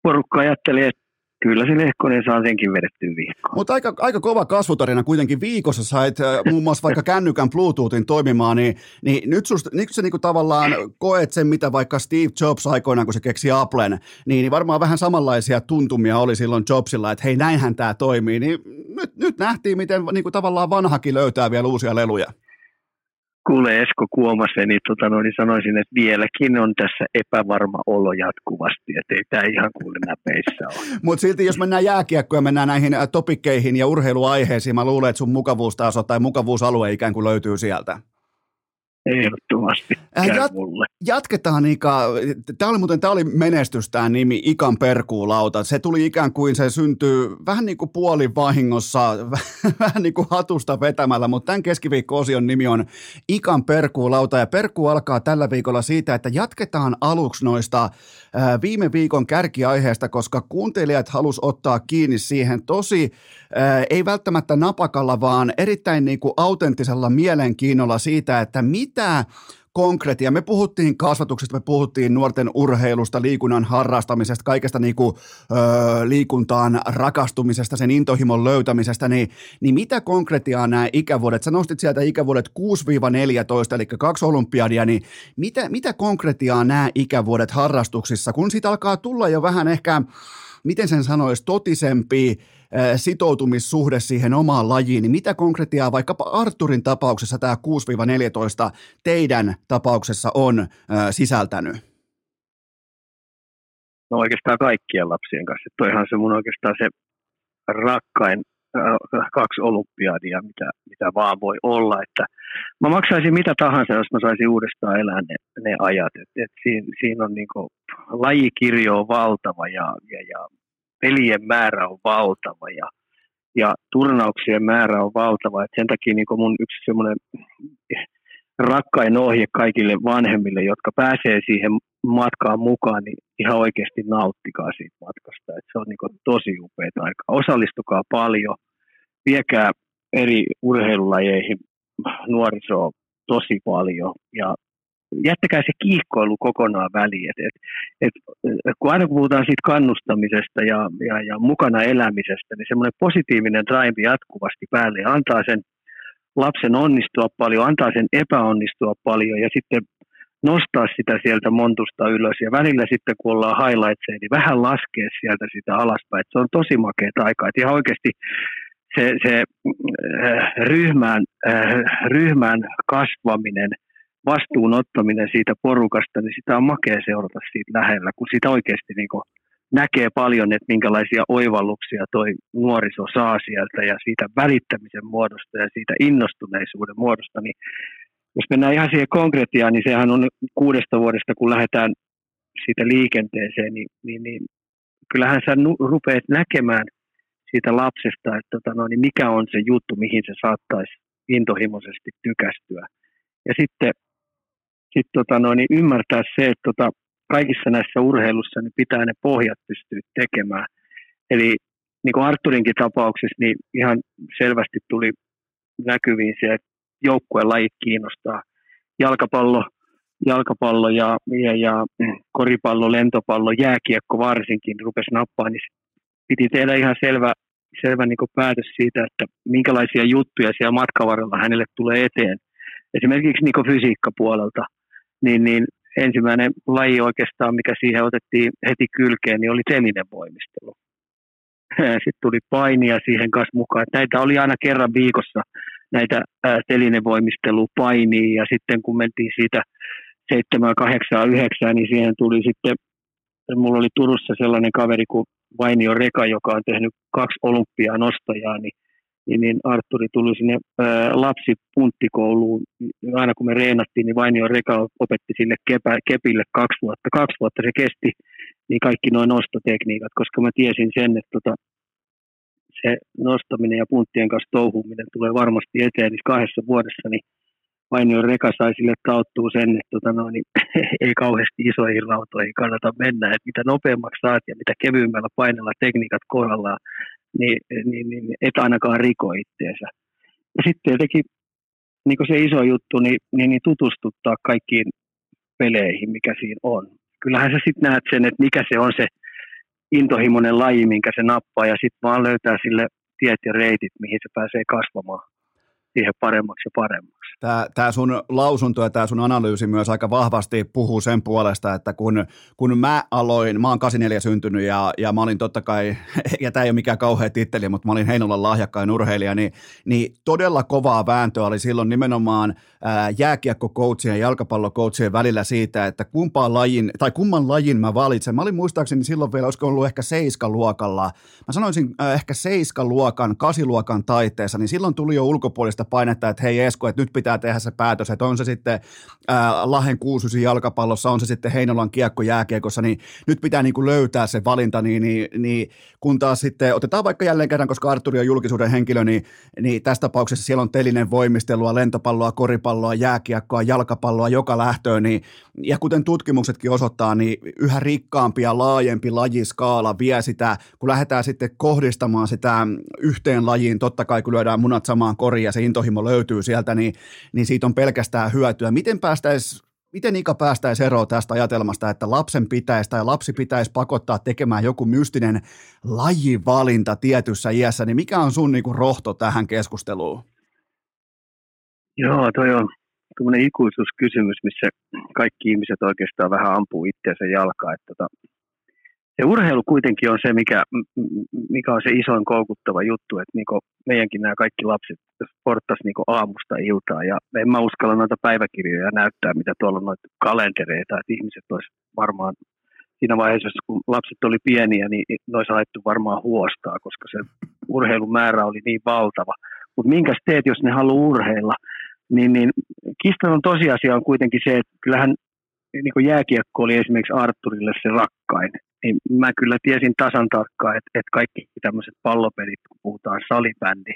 porukka ajatteli, että kyllä se Lehkonen saa senkin vedettyä viikkoon. Mutta aika, aika kova kasvutarina kuitenkin viikossa sait äh, muun muassa vaikka kännykän Bluetoothin toimimaan, niin, niin nyt, susta, nyt sä niinku tavallaan koet sen, mitä vaikka Steve Jobs aikoinaan, kun se keksi Applen, niin, niin varmaan vähän samanlaisia tuntumia oli silloin Jobsilla, että hei näinhän tämä toimii, niin nyt, nyt nähtiin, miten niinku tavallaan vanhakin löytää vielä uusia leluja kuule Esko Kuomase, niin, tota, no, niin sanoisin, että vieläkin on tässä epävarma olo jatkuvasti, että ei tämä ihan kuule näpeissä ole. Mutta silti jos mennään jääkiekkoon ja mennään näihin äh, topikkeihin ja urheiluaiheisiin, mä luulen, että sun mukavuustaso tai mukavuusalue ikään kuin löytyy sieltä. Ehdottomasti. Äh, Jat- mulle. Jatketaan Ika. Tämä oli muuten tämä oli menestys tämä nimi Ikan perkuulauta. Se tuli ikään kuin se syntyy vähän niin kuin puolivahingossa, vähän niin kuin hatusta vetämällä, mutta tämän keskiviikko-osion nimi on Ikan perkuulauta ja perkuu alkaa tällä viikolla siitä, että jatketaan aluksi noista äh, viime viikon kärkiaiheesta, koska kuuntelijat halus ottaa kiinni siihen tosi, äh, ei välttämättä napakalla, vaan erittäin niin kuin autenttisella mielenkiinnolla siitä, että mitä konkretia. Me puhuttiin kasvatuksesta, me puhuttiin nuorten urheilusta, liikunnan harrastamisesta, kaikesta niin kuin, öö, liikuntaan rakastumisesta, sen intohimon löytämisestä, niin, niin mitä konkretiaa nämä ikävuodet, sä nostit sieltä ikävuodet 6-14, eli kaksi olympiadia, niin mitä, mitä konkretiaa nämä ikävuodet harrastuksissa, kun siitä alkaa tulla jo vähän ehkä, miten sen sanoisi, totisempi, sitoutumissuhde siihen omaan lajiin, niin mitä konkretiaa vaikkapa Arturin tapauksessa tämä 6-14 teidän tapauksessa on sisältänyt? No oikeastaan kaikkien lapsien kanssa. Toihan se mun oikeastaan se rakkain kaksi olympiadia, mitä, mitä vaan voi olla. Että mä maksaisin mitä tahansa, jos mä saisin uudestaan elää ne, ne ajat. Et, et siinä, siinä on niinku, lajikirjo on valtava ja, ja, ja pelien määrä on valtava ja, ja turnauksien määrä on valtava. Et sen takia niin mun yksi semmoinen rakkain ohje kaikille vanhemmille, jotka pääsee siihen matkaan mukaan, niin ihan oikeasti nauttikaa siitä matkasta. Et se on niin tosi upeaa aikaa. Osallistukaa paljon, viekää eri urheilulajeihin nuorisoa tosi paljon ja jättäkää se kiihkoilu kokonaan väliin. Et, et, et, kun aina kun puhutaan siitä kannustamisesta ja, ja, ja mukana elämisestä, niin semmoinen positiivinen drive jatkuvasti päälle ja antaa sen lapsen onnistua paljon, antaa sen epäonnistua paljon ja sitten nostaa sitä sieltä montusta ylös ja välillä sitten kun ollaan highlightseja, niin vähän laskea sieltä sitä alaspäin. Et se on tosi makea aika. Et ihan oikeasti se, se äh, ryhmään, äh, ryhmään kasvaminen – vastuun ottaminen siitä porukasta, niin sitä on makea seurata siitä lähellä, kun sitä oikeasti niin näkee paljon, että minkälaisia oivalluksia toi nuoriso saa sieltä ja siitä välittämisen muodosta ja siitä innostuneisuuden muodosta, niin jos mennään ihan siihen konkretiaan, niin sehän on kuudesta vuodesta, kun lähdetään siitä liikenteeseen, niin, niin, niin kyllähän sä rupeat näkemään siitä lapsesta, että tota, no, niin mikä on se juttu, mihin se saattaisi intohimoisesti tykästyä. Ja sitten sit, tota, no, niin ymmärtää se, että tota, kaikissa näissä urheilussa niin pitää ne pohjat pystyä tekemään. Eli niin kuin Arturinkin tapauksessa, niin ihan selvästi tuli näkyviin se, että joukkueen lajit kiinnostaa. Jalkapallo, jalkapallo ja, ja, ja koripallo, lentopallo, jääkiekko varsinkin rupesi nappaa, niin piti tehdä ihan selvä, selvä niin päätös siitä, että minkälaisia juttuja siellä matkavarrella hänelle tulee eteen. Esimerkiksi niin fysiikkapuolelta, niin, niin ensimmäinen laji oikeastaan, mikä siihen otettiin heti kylkeen, niin oli telinen voimistelu. Sitten tuli painia siihen kanssa mukaan. Näitä oli aina kerran viikossa näitä telinevoimistelupainia ja sitten kun mentiin siitä 7, 8, 9, niin siihen tuli sitten, mulla oli Turussa sellainen kaveri kuin Vainio Reka, joka on tehnyt kaksi olympiaa nostajaa, niin, niin, niin Arturi tuli sinne ää, lapsipunttikouluun. Aina kun me reenattiin, niin Vainio Reka opetti sille kepä, kepille kaksi vuotta. Kaksi vuotta se kesti, niin kaikki noin nostotekniikat, koska mä tiesin sen, että tota, se nostaminen ja punttien kanssa touhuminen tulee varmasti eteen, niin kahdessa vuodessa niin Vainio Reka sai sille tauttuu sen, että tota no, niin, ei kauheasti isoihin rautoihin kannata mennä, että mitä nopeammaksi saat ja mitä kevyemmällä painella tekniikat kohdallaan, niin, niin, niin et ainakaan riko itteensä. Ja sitten tietenkin niin se iso juttu, niin, niin, niin tutustuttaa kaikkiin peleihin, mikä siinä on. Kyllähän sä sitten näet sen, että mikä se on se intohimoinen laji, minkä se nappaa, ja sitten vaan löytää sille tiet ja reitit, mihin se pääsee kasvamaan siihen paremmaksi ja paremmaksi. Tämä, tämä sun lausunto ja tämä sun analyysi myös aika vahvasti puhuu sen puolesta, että kun, kun mä aloin, mä oon 84 syntynyt ja, ja mä olin totta kai, ja tämä ei ole mikään kauhea titteli, mutta mä olin Heinolan lahjakkain urheilija, niin, niin todella kovaa vääntöä oli silloin nimenomaan jääkiekkokoutsien ja jalkapallokoutsien välillä siitä, että kumpaan lajin, tai kumman lajin mä valitsen. Mä olin muistaakseni silloin vielä, olisiko ollut ehkä seiskaluokalla, mä sanoisin ehkä seiskaluokan, kasiluokan taiteessa, niin silloin tuli jo ulkopuolista painetta, että hei Esko, että nyt pitää tehdä se päätös, että on se sitten ää, Lahen 69 jalkapallossa, on se sitten Heinolan kiekko jääkiekossa, niin nyt pitää niin kuin löytää se valinta, niin, niin, niin kun taas sitten otetaan vaikka jälleen kerran, koska Arturi on julkisuuden henkilö, niin, niin tässä tapauksessa siellä on telinen voimistelua, lentopalloa, koripalloa, jääkiekkoa, jalkapalloa joka lähtöön, niin, ja kuten tutkimuksetkin osoittaa, niin yhä rikkaampi ja laajempi lajiskaala vie sitä, kun lähdetään sitten kohdistamaan sitä yhteen lajiin, totta kai kun lyödään munat samaan koriin ja se intohimo löytyy sieltä, niin, niin siitä on pelkästään hyötyä. Miten päästäisiin Miten Ika päästäisi eroon tästä ajatelmasta, että lapsen pitäisi tai lapsi pitäisi pakottaa tekemään joku mystinen lajivalinta tietyssä iässä, niin mikä on sun niinku rohto tähän keskusteluun? Joo, toi on tuommoinen ikuisuuskysymys, missä kaikki ihmiset oikeastaan vähän ampuu itseänsä jalkaa. Että tota, se urheilu kuitenkin on se, mikä, mikä on se isoin koukuttava juttu, että niin meidänkin nämä kaikki lapset sporttas niin aamusta iltaa ja en mä uskalla noita päiväkirjoja näyttää, mitä tuolla on noita kalentereita, että ihmiset olisi varmaan siinä vaiheessa, kun lapset oli pieniä, niin ne olisi alettu varmaan huostaa, koska se urheilun määrä oli niin valtava. Mutta minkäs teet, jos ne haluaa urheilla? Niin, niin Kistelun tosiasia on kuitenkin se, että kyllähän niin jääkiekko oli esimerkiksi Arturille se rakkain niin mä kyllä tiesin tasan tarkkaan, että, että kaikki tämmöiset pallopelit, kun puhutaan salibändi,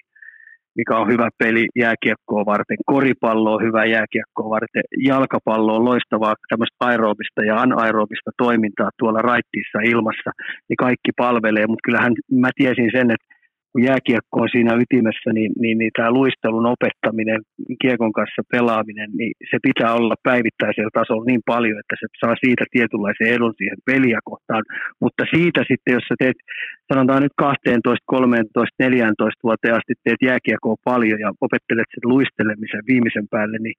mikä on hyvä peli jääkiekkoa varten, koripallo on hyvä jääkiekkoa varten, jalkapallo on loistavaa tämmöistä aerobista ja anaerobista toimintaa tuolla raittiissa ilmassa, niin kaikki palvelee, mutta kyllähän mä tiesin sen, että kun jääkiekko on siinä ytimessä, niin, niin, niin tämä luistelun opettaminen, kiekon kanssa pelaaminen, niin se pitää olla päivittäisellä tasolla niin paljon, että se saa siitä tietynlaisen edun siihen peliä kohtaan. Mutta siitä sitten, jos sä teet, sanotaan nyt 12, 13, 14 vuoteen asti teet jääkiekkoa paljon ja opettelet sen luistelemisen viimeisen päälle, niin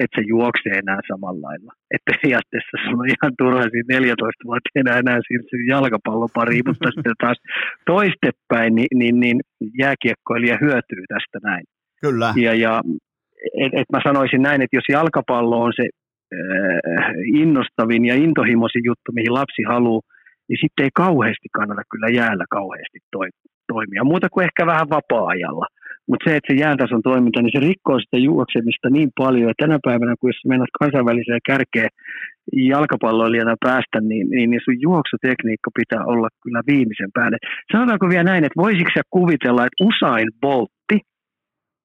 että se juoksee enää samalla lailla. Että periaatteessa se on ihan turha siinä 14 vuotta enää, enää siirtyy jalkapallopariin, mutta sitten taas toistepäin, niin, niin, niin jääkiekkoilija hyötyy tästä näin. Kyllä. Ja, ja et, et mä sanoisin näin, että jos jalkapallo on se äh, innostavin ja intohimoisin juttu, mihin lapsi haluaa, niin sitten ei kauheasti kannata kyllä jäällä kauheasti toi, toimia, muuta kuin ehkä vähän vapaa-ajalla. Mutta se, että se jääntason toiminta, niin se rikkoo sitä juoksemista niin paljon, että tänä päivänä, kun jos menet kansainväliseen kärkeen jalkapalloilijana päästä, niin, niin, niin sun juoksutekniikka pitää olla kyllä viimeisen päälle. Sanotaanko vielä näin, että voisitko sä kuvitella, että Usain Boltti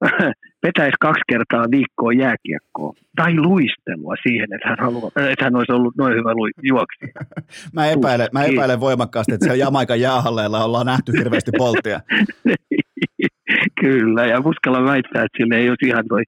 vetäisi kaksi kertaa viikkoa jääkiekkoa tai luistelua siihen, että hän, haluaa, että hän olisi ollut noin hyvä juoksi. mä, epäilen, mä epäilen voimakkaasti, että siellä Jamaikan jäähalleilla ollaan nähty hirveästi polttia. Kyllä, ja uskalla väittää, että sille ei olisi ihan toi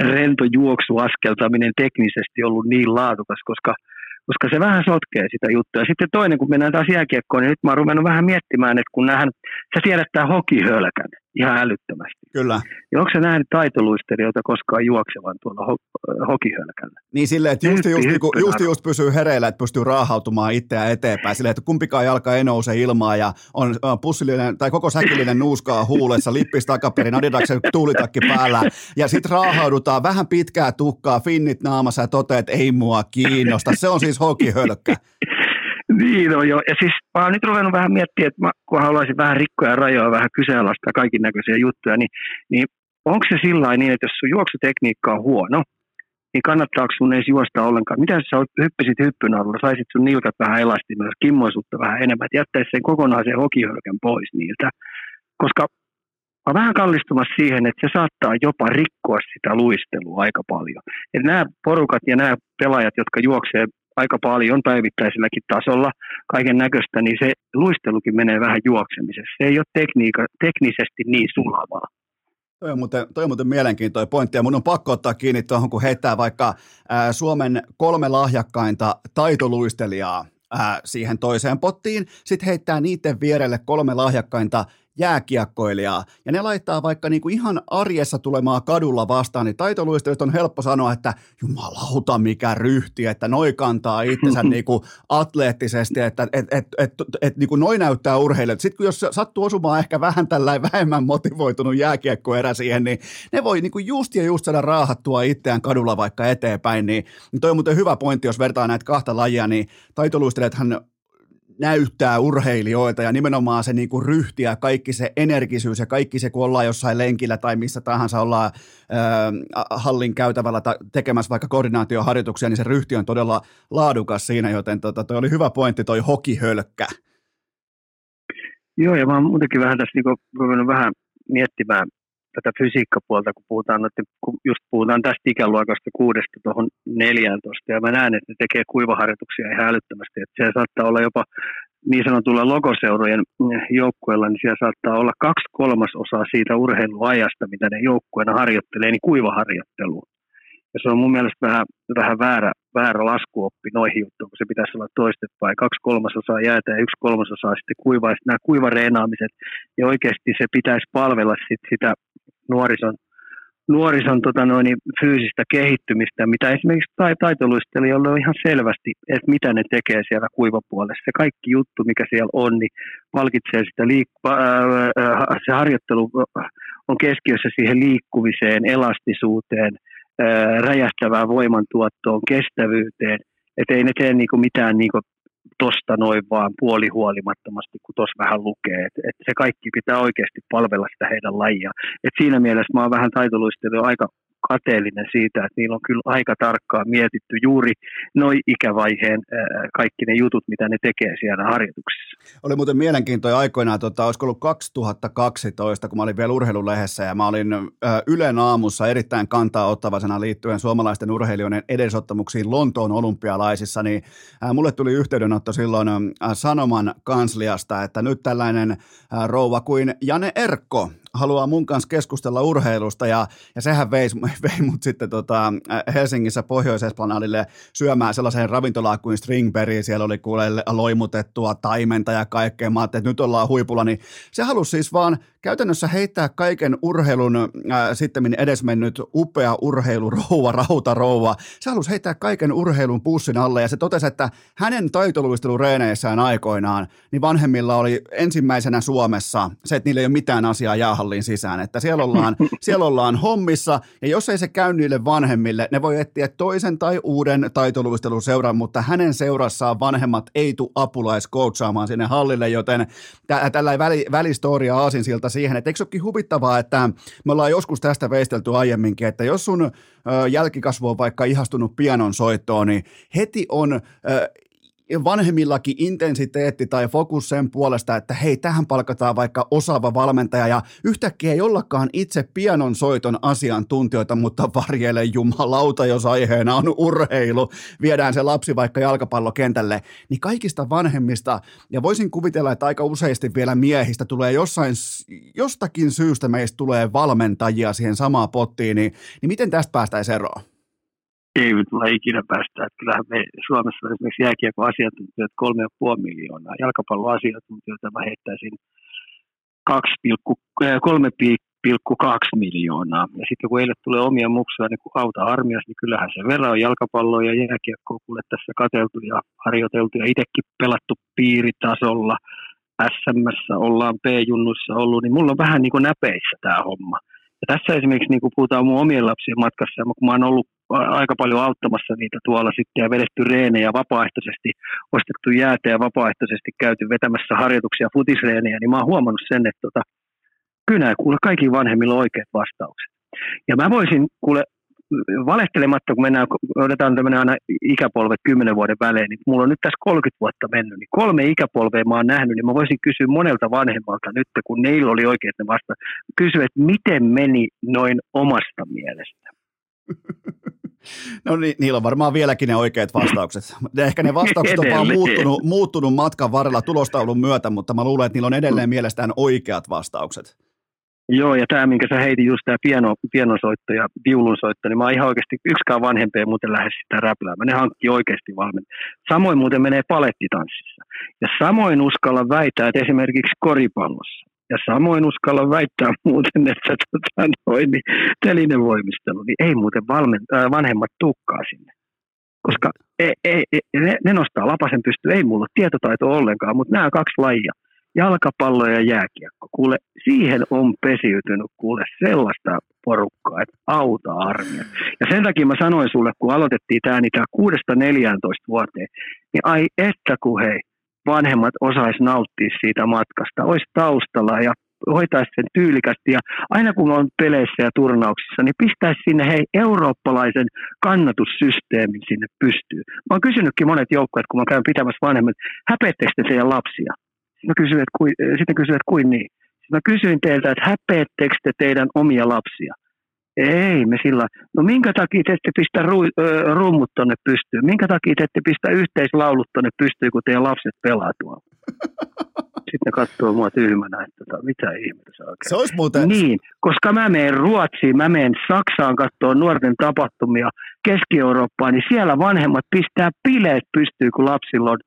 rento juoksuaskeltaminen teknisesti ollut niin laadukas, koska – koska se vähän sotkee sitä juttua. Ja sitten toinen, kun mennään taas jääkiekkoon, niin nyt mä oon ruvennut vähän miettimään, että kun nähdään, sä tiedät tämä hokihölkän ihan älyttömästi. Kyllä. Ja onko se nähnyt taitoluistelijoita koskaan juoksevan tuolla ho- hokihölkällä? Niin silleen, että just, just, just, just, just pysyy hereillä, että pystyy raahautumaan itseään eteenpäin. Silleen, että kumpikaan jalka ei nouse ilmaa ja on pussillinen tai koko säkillinen nuuskaa huulessa, lippis takaperin, adidaksen tuulitakki päällä. Ja sitten raahaudutaan vähän pitkää tukkaa, finnit naamassa ja toteat, että ei mua kiinnosta. Se on siis hokihölkkä. Niin on jo. Ja siis mä oon nyt ruvennut vähän miettimään, että mä, kun haluaisin vähän rikkoja rajoja, vähän kyseenalaistaa kaikin näköisiä juttuja, niin, niin onko se sillä niin, että jos sun juoksutekniikka on huono, niin kannattaako sun edes juosta ollenkaan? Mitä sä hyppisit hyppynarulla, saisit sun nilkat vähän elastimella, kimmoisuutta vähän enemmän, että jättäisi sen kokonaisen hokihölkän pois niiltä. Koska mä vähän kallistumassa siihen, että se saattaa jopa rikkoa sitä luistelua aika paljon. Et nämä porukat ja nämä pelaajat, jotka juoksee aika paljon päivittäiselläkin tasolla kaiken näköistä, niin se luistelukin menee vähän juoksemisessa. Se ei ole tekniika, teknisesti niin sulavaa. Toi on, muuten, toi on muuten mielenkiintoinen pointti, ja mun on pakko ottaa kiinni tuohon, kun heittää vaikka ää, Suomen kolme lahjakkainta taitoluistelijaa ää, siihen toiseen pottiin, sitten heittää niiden vierelle kolme lahjakkainta jääkiekkoilijaa, ja ne laittaa vaikka niinku ihan arjessa tulemaan kadulla vastaan, niin taitoluistelusta on helppo sanoa, että jumalauta mikä ryhti, että noi kantaa itsensä niinku atleettisesti, että et, et, et, et, niinku noi näyttää urheilijoille. Sitten kun jos sattuu osumaan ehkä vähän tällainen vähemmän motivoitunut jääkiekkoerä siihen, niin ne voi niinku just ja just saada raahattua itseään kadulla vaikka eteenpäin, niin, niin toi on muuten hyvä pointti, jos vertaa näitä kahta lajia, niin taitoluistelijathan näyttää urheilijoilta ja nimenomaan se niin kuin ryhti ja kaikki se energisyys ja kaikki se, kun ollaan jossain lenkillä tai missä tahansa ollaan äh, hallin käytävällä ta- tekemässä vaikka koordinaatioharjoituksia, niin se ryhti on todella laadukas siinä, joten tota, toi oli hyvä pointti toi hokihölkkä. Joo, ja mä oon muutenkin vähän tässä niin vähän miettimään tätä fysiikkapuolta, kun puhutaan, että kun just puhutaan tästä ikäluokasta kuudesta tuohon 14, ja mä näen, että ne tekee kuivaharjoituksia ihan älyttömästi, että siellä saattaa olla jopa niin sanotulla logoseurojen joukkueella, niin siellä saattaa olla kaksi kolmasosaa siitä urheiluajasta, mitä ne joukkueena harjoittelee, niin kuivaharjoitteluun. Ja se on mun mielestä vähän, vähän väärä, väärä laskuoppi noihin juttuihin, kun se pitäisi olla toistepäin. Kaksi kolmasosaa jäätä ja yksi kolmasosaa sitten kuivaa. Nämä kuivareenaamiset, ja oikeasti se pitäisi palvella sit sitä nuorison, nuorison tota noin, fyysistä kehittymistä, mitä esimerkiksi taitoluistelijoille on ihan selvästi, että mitä ne tekee siellä kuivapuolessa. Se kaikki juttu, mikä siellä on, niin palkitsee sitä liik- äh, se harjoittelu on keskiössä siihen liikkumiseen, elastisuuteen, äh, räjähtävään voimantuottoon, kestävyyteen. Että ei ne tee niinku mitään niinku tosta noin vaan puolihuolimattomasti, kun tuossa vähän lukee. Et, et se kaikki pitää oikeasti palvella sitä heidän lajia. Et siinä mielessä mä oon vähän taitoluistelu aika kateellinen siitä, että niillä on kyllä aika tarkkaan mietitty juuri noin ikävaiheen kaikki ne jutut, mitä ne tekee siellä harjoituksissa. Oli muuten mielenkiintoinen aikoinaan, tota, olisiko ollut 2012, kun mä olin vielä urheilulehdessä ja mä olin Ylen aamussa erittäin kantaa ottavasena liittyen suomalaisten urheilijoiden edesottamuksiin Lontoon olympialaisissa, niin mulle tuli yhteydenotto silloin Sanoman kansliasta, että nyt tällainen rouva kuin Jane Erkko haluaa mun kanssa keskustella urheilusta ja, ja sehän vei, vei mut sitten tota Helsingissä Pohjois-Esplanadille syömään sellaiseen ravintolaan kuin Stringberry, siellä oli kuule loimutettua taimenta ja kaikkea, mä että nyt ollaan huipulla, niin se halusi siis vaan käytännössä heittää kaiken urheilun äh, sitten edesmennyt upea urheilurouva, rautarouva, se halusi heittää kaiken urheilun pussin alle ja se totesi, että hänen taitoluistelureeneissään aikoinaan, niin vanhemmilla oli ensimmäisenä Suomessa se, että niillä ei ole mitään asiaa jäähallin sisään, että siellä ollaan, siellä ollaan hommissa. Ja jos ei se käy niille vanhemmille, ne voi etsiä toisen tai uuden taitoluistelun mutta hänen seurassaan vanhemmat ei tule apulaiskoutsaamaan sinne hallille, joten tä- tällä väli, välistoria aasinsilta siihen, että eikö olekin huvittavaa, että me ollaan joskus tästä veistelty aiemminkin, että jos sun jälkikasvu on vaikka ihastunut pianon soittoon, niin heti on vanhemmillakin intensiteetti tai fokus sen puolesta, että hei, tähän palkataan vaikka osaava valmentaja ja yhtäkkiä ei ollakaan itse pianon soiton asiantuntijoita, mutta varjele jumalauta, jos aiheena on urheilu, viedään se lapsi vaikka jalkapallokentälle, niin kaikista vanhemmista, ja voisin kuvitella, että aika useasti vielä miehistä tulee jossain, jostakin syystä meistä tulee valmentajia siihen samaan pottiin, niin, niin miten tästä päästäisiin eroon? Ei tule ikinä päästä. Että kyllähän me Suomessa esimerkiksi jääkiekon asiantuntijat 3,5 miljoonaa. Jalkapallon asiantuntijoita mä heittäisin 3,2 miljoonaa. Ja sitten kun eilet tulee omia muksuja niin kuin auta armias, niin kyllähän se verran on jalkapalloa ja jääkiekkoa kuule tässä kateltu ja harjoiteltu ja itsekin pelattu piiritasolla. SMS ollaan P-junnussa ollut, niin mulla on vähän niin kuin näpeissä tämä homma. Ja tässä esimerkiksi niin kuin puhutaan mun omien lapsien matkassa, kun mä oon ollut aika paljon auttamassa niitä tuolla sitten ja vedetty reenejä vapaaehtoisesti, ostettu jäätä ja vapaaehtoisesti käyty vetämässä harjoituksia futisreenejä, niin mä oon huomannut sen, että tota, kyllä kuule kaikki vanhemmilla oikeat vastaukset. Ja mä voisin kuule valehtelematta, kun mennään, otetaan tämmöinen aina ikäpolvet kymmenen vuoden välein, niin mulla on nyt tässä 30 vuotta mennyt, niin kolme ikäpolvea mä oon nähnyt, niin mä voisin kysyä monelta vanhemmalta nyt, kun neillä oli oikeat ne vasta, kysyä, että miten meni noin omasta mielestä. No niin, niillä on varmaan vieläkin ne oikeat vastaukset. Ehkä ne vastaukset on vaan muuttunut, muuttunut matkan varrella tulostaulun myötä, mutta mä luulen, että niillä on edelleen mielestään oikeat vastaukset. Joo, ja tämä, minkä sä heitin just tämä pieno, pienosoitto ja viulunsoitto, niin mä oon ihan oikeasti, yksikään vanhempi muuten lähde sitä räpläämään. Ne hankkii oikeasti valmen. Samoin muuten menee palettitanssissa. Ja samoin uskalla väittää, että esimerkiksi koripallossa. Ja samoin uskalla väittää muuten, että tota, noin, niin telinen voimistelu, niin ei muuten valmen, äh, vanhemmat tukkaa sinne. Koska ei, ei, ei, ne, ne, nostaa lapasen pystyyn, ei mulla tietotaito ollenkaan, mutta nämä kaksi lajia, jalkapallo ja jääkiekko, kuule, siihen on pesiytynyt kuule sellaista porukkaa, että auta armia. Ja sen takia mä sanoin sulle, kun aloitettiin tämä niin 6-14 vuoteen, niin ai että kun hei, vanhemmat osais nauttia siitä matkasta, olisi taustalla ja hoitaisi sen tyylikästi ja aina kun on peleissä ja turnauksissa, niin pistäisi sinne hei eurooppalaisen kannatussysteemin sinne pystyy. Mä oon kysynytkin monet joukkueet, kun mä käyn pitämässä vanhemmat, häpeettekö te teidän lapsia? Sitten mä kysyin, että, kuin, sitten kysyin, että kuin niin? Sitten mä kysyin teiltä, että häpeettekö te teidän omia lapsia? Ei me sillä. No minkä takia te ette pistä ru, ö, rummut tonne pystyyn? Minkä takia te ette pistä yhteislaulut tonne pystyyn, kun teidän lapset pelaa tuolla? Sitten ne katsoo mua tyhmänä, että tota, mitä ihmettä se oikein. Se olisi muuten... Niin, koska mä menen Ruotsiin, mä menen Saksaan katsoa nuorten tapahtumia Keski-Eurooppaan, niin siellä vanhemmat pistää bileet pystyyn, kun lapsilla on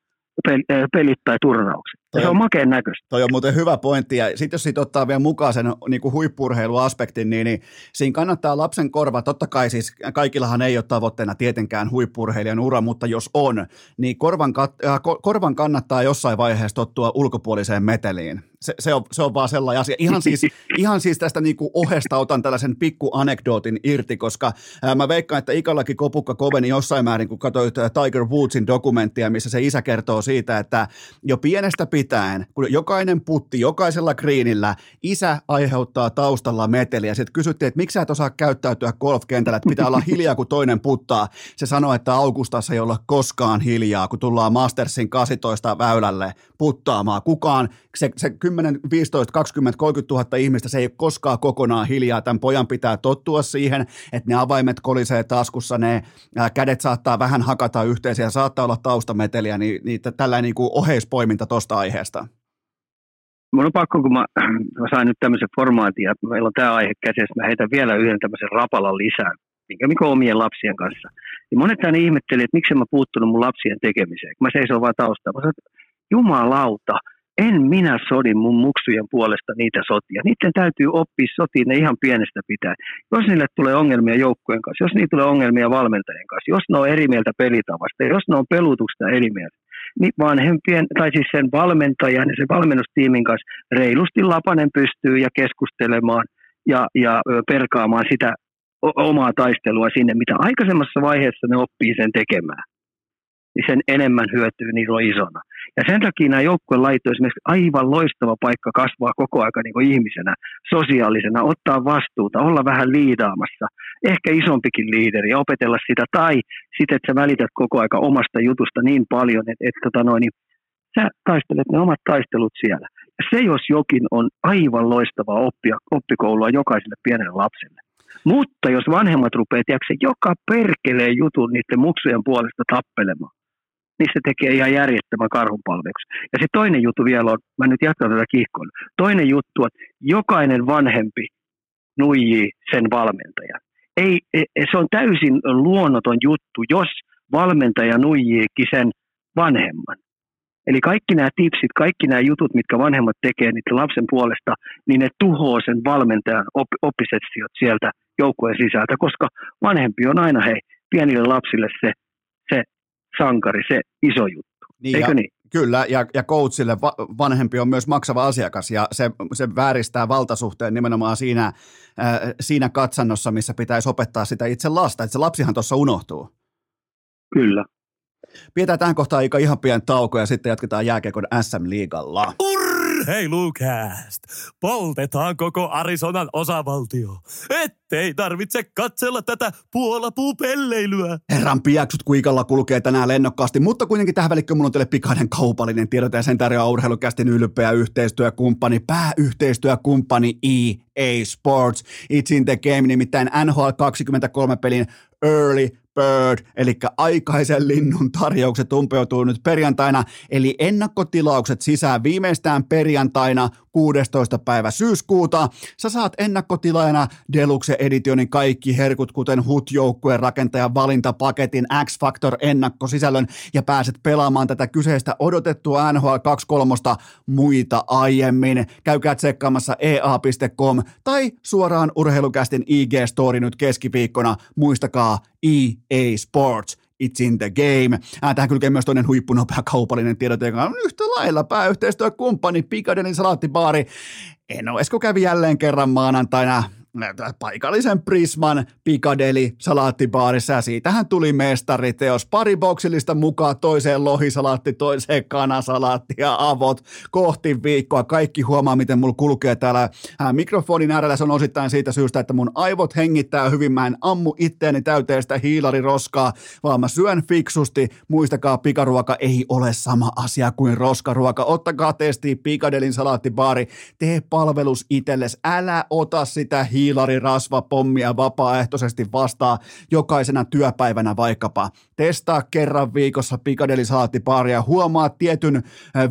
pelit tai turnaukset. Toi, se on makeen näköistä. Toi on muuten hyvä pointti, ja sitten jos siitä ottaa vielä mukaan sen niin kuin huippurheiluaspektin, niin, niin siinä kannattaa lapsen korva, totta kai siis kaikillahan ei ole tavoitteena tietenkään huippurheilijan ura, mutta jos on, niin korvan, äh, korvan kannattaa jossain vaiheessa tottua ulkopuoliseen meteliin. Se, se, on, se on vaan sellainen asia. Ihan siis, ihan siis tästä niin kuin ohesta otan tällaisen pikku anekdootin irti, koska ää, mä veikkaan, että ikällakin kopukka koveni jossain määrin, kun katsoit Tiger Woodsin dokumenttia, missä se isä kertoo siitä, että jo pienestä pitäen, kun jokainen putti, jokaisella kriinillä, isä aiheuttaa taustalla meteliä. Sitten kysyttiin, että miksi sä et osaa käyttäytyä golfkentällä, että pitää olla hiljaa, kun toinen puttaa. Se sanoi, että Augustassa ei olla koskaan hiljaa, kun tullaan Mastersin 18 väylälle puttaamaan. Kukaan, se, se 10, 15, 20, 30 000 ihmistä, se ei ole koskaan kokonaan hiljaa. Tämän pojan pitää tottua siihen, että ne avaimet kolisee taskussa, ne kädet saattaa vähän hakata yhteisiä saattaa olla taustameteliä, niin, niin tällainen niin kuin oheispoiminta tuosta aiheesta? Mun on pakko, kun mä, mä sain nyt tämmöisen formaatin, että meillä on tämä aihe käsissä, mä heitän vielä yhden tämmöisen rapalan lisää, minkä mikä omien lapsien kanssa. Ja monet aina ihmetteli, että miksi mä puuttunut mun lapsien tekemiseen, kun mä seison vaan taustalla. Mä sanoin, jumalauta, en minä sodi mun muksujen puolesta niitä sotia. Niiden täytyy oppia sotiin ne ihan pienestä pitää. Jos niille tulee ongelmia joukkueen kanssa, jos niille tulee ongelmia valmentajien kanssa, jos ne on eri mieltä pelitavasta, jos ne on pelutuksesta eri mieltä, niin vanhempien, tai siis sen valmentajan ja sen valmennustiimin kanssa reilusti Lapanen pystyy ja keskustelemaan ja, ja perkaamaan sitä omaa taistelua sinne, mitä aikaisemmassa vaiheessa ne oppii sen tekemään. Niin sen enemmän hyötyy niillä on isona. Ja sen takia nämä joukkueen lait on esimerkiksi aivan loistava paikka kasvaa koko aika niin ihmisenä, sosiaalisena, ottaa vastuuta, olla vähän liidaamassa, ehkä isompikin liideri ja opetella sitä, tai sitten, että sä välität koko aika omasta jutusta niin paljon, että, että tota noin, niin sä taistelet ne omat taistelut siellä. Ja se jos jokin on aivan loistavaa oppia, oppikoulua jokaiselle pienelle lapselle. Mutta jos vanhemmat rupeaa tiedätkö, joka perkelee jutun niiden muksujen puolesta tappelemaan, niin se tekee ihan järjettömän karhunpalveluksi. Ja se toinen juttu vielä on, mä nyt jatkan tätä kiihkoilla, toinen juttu on, että jokainen vanhempi nuijii sen valmentajan. Ei, e, e, se on täysin luonnoton juttu, jos valmentaja nuijiikin sen vanhemman. Eli kaikki nämä tipsit, kaikki nämä jutut, mitkä vanhemmat tekee niiden lapsen puolesta, niin ne tuhoaa sen valmentajan op- oppisessiot sieltä joukkueen sisältä, koska vanhempi on aina hei, pienille lapsille se sankari, se iso juttu. Niin, Eikö ja, niin? Kyllä, ja, ja coachille va- vanhempi on myös maksava asiakas, ja se, se vääristää valtasuhteen nimenomaan siinä, äh, siinä katsannossa, missä pitäisi opettaa sitä itse lasta, että se lapsihan tuossa unohtuu. Kyllä. Pidetään tähän kohtaan aika ihan pieni tauko, ja sitten jatketaan jääkiekon SM-liigalla. Urheilukääst! Poltetaan koko Arizonan osavaltio, ettei tarvitse katsella tätä puolapupelleilyä. Herran piaksut kuikalla kulkee tänään lennokkaasti, mutta kuitenkin tähän välikköön mulla on teille pikainen kaupallinen tiedot ja sen tarjoaa urheilukästin ylpeä yhteistyökumppani, pääyhteistyökumppani EA Sports. It's in the game, nimittäin NHL 23 pelin Early Bird, eli aikaisen linnun tarjoukset umpeutuu nyt perjantaina, eli ennakkotilaukset sisään viimeistään perjantaina 16. päivä syyskuuta. Sä saat ennakkotilaina Deluxe Editionin kaikki herkut, kuten HUT-joukkueen rakentajan valintapaketin X-Factor ennakkosisällön ja pääset pelaamaan tätä kyseistä odotettua NHL 23 muita aiemmin. Käykää tsekkaamassa ea.com tai suoraan urheilukästin IG-story nyt keskiviikkona. Muistakaa EA Sports. It's in the game. Äh, tähän kylkee myös toinen huippunopea kaupallinen tiedot, joka on yhtä lailla pääyhteistyökumppani Piccadillyn salaattibaari. Eno Esko kävi jälleen kerran maanantaina paikallisen Prisman Piccadilly salaattibaarissa ja siitähän tuli mestariteos. Pari boksillista mukaan toiseen lohisalaatti, toiseen kanasalaatti ja avot kohti viikkoa. Kaikki huomaa, miten mulla kulkee täällä ää, mikrofonin äärellä. Se on osittain siitä syystä, että mun aivot hengittää hyvin. Mä en ammu itteeni täyteen sitä hiilariroskaa, vaan mä syön fiksusti. Muistakaa, pikaruoka ei ole sama asia kuin roskaruoka. Ottakaa testi Piccadillyn salaattibaari. Tee palvelus itsellesi. Älä ota sitä hi- hiilarirasvapommia vapaaehtoisesti vastaa jokaisena työpäivänä vaikkapa. Testaa kerran viikossa Pikadeli ja huomaa tietyn äh,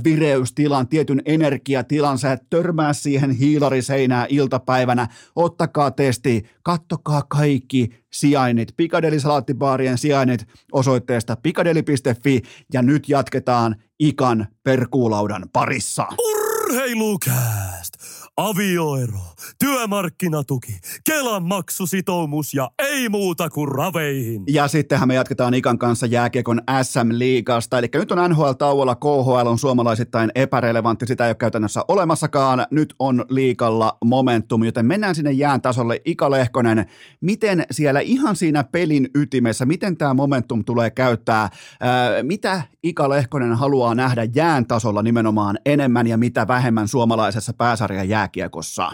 vireystilan, tietyn energiatilan, sä et törmää siihen hiilariseinää iltapäivänä. Ottakaa testi, kattokaa kaikki sijainnit, Pikadeli salaattibaarien sijainnit osoitteesta pikadeli.fi ja nyt jatketaan Ikan perkuulaudan parissa. Urheilukääst! Avioero, työmarkkinatuki, Kelan maksusitoumus ja ei muuta kuin raveihin. Ja sittenhän me jatketaan Ikan kanssa jääkiekon SM-liigasta. Eli nyt on NHL-tauolla, KHL on suomalaisittain epärelevantti, sitä ei ole käytännössä olemassakaan. Nyt on liikalla momentum, joten mennään sinne jään tasolle. Ika Lehkonen, miten siellä ihan siinä pelin ytimessä, miten tämä momentum tulee käyttää? Ää, mitä Ika Lehkonen haluaa nähdä jään tasolla nimenomaan enemmän ja mitä vähemmän suomalaisessa pääsarjan jää jääkiekossa?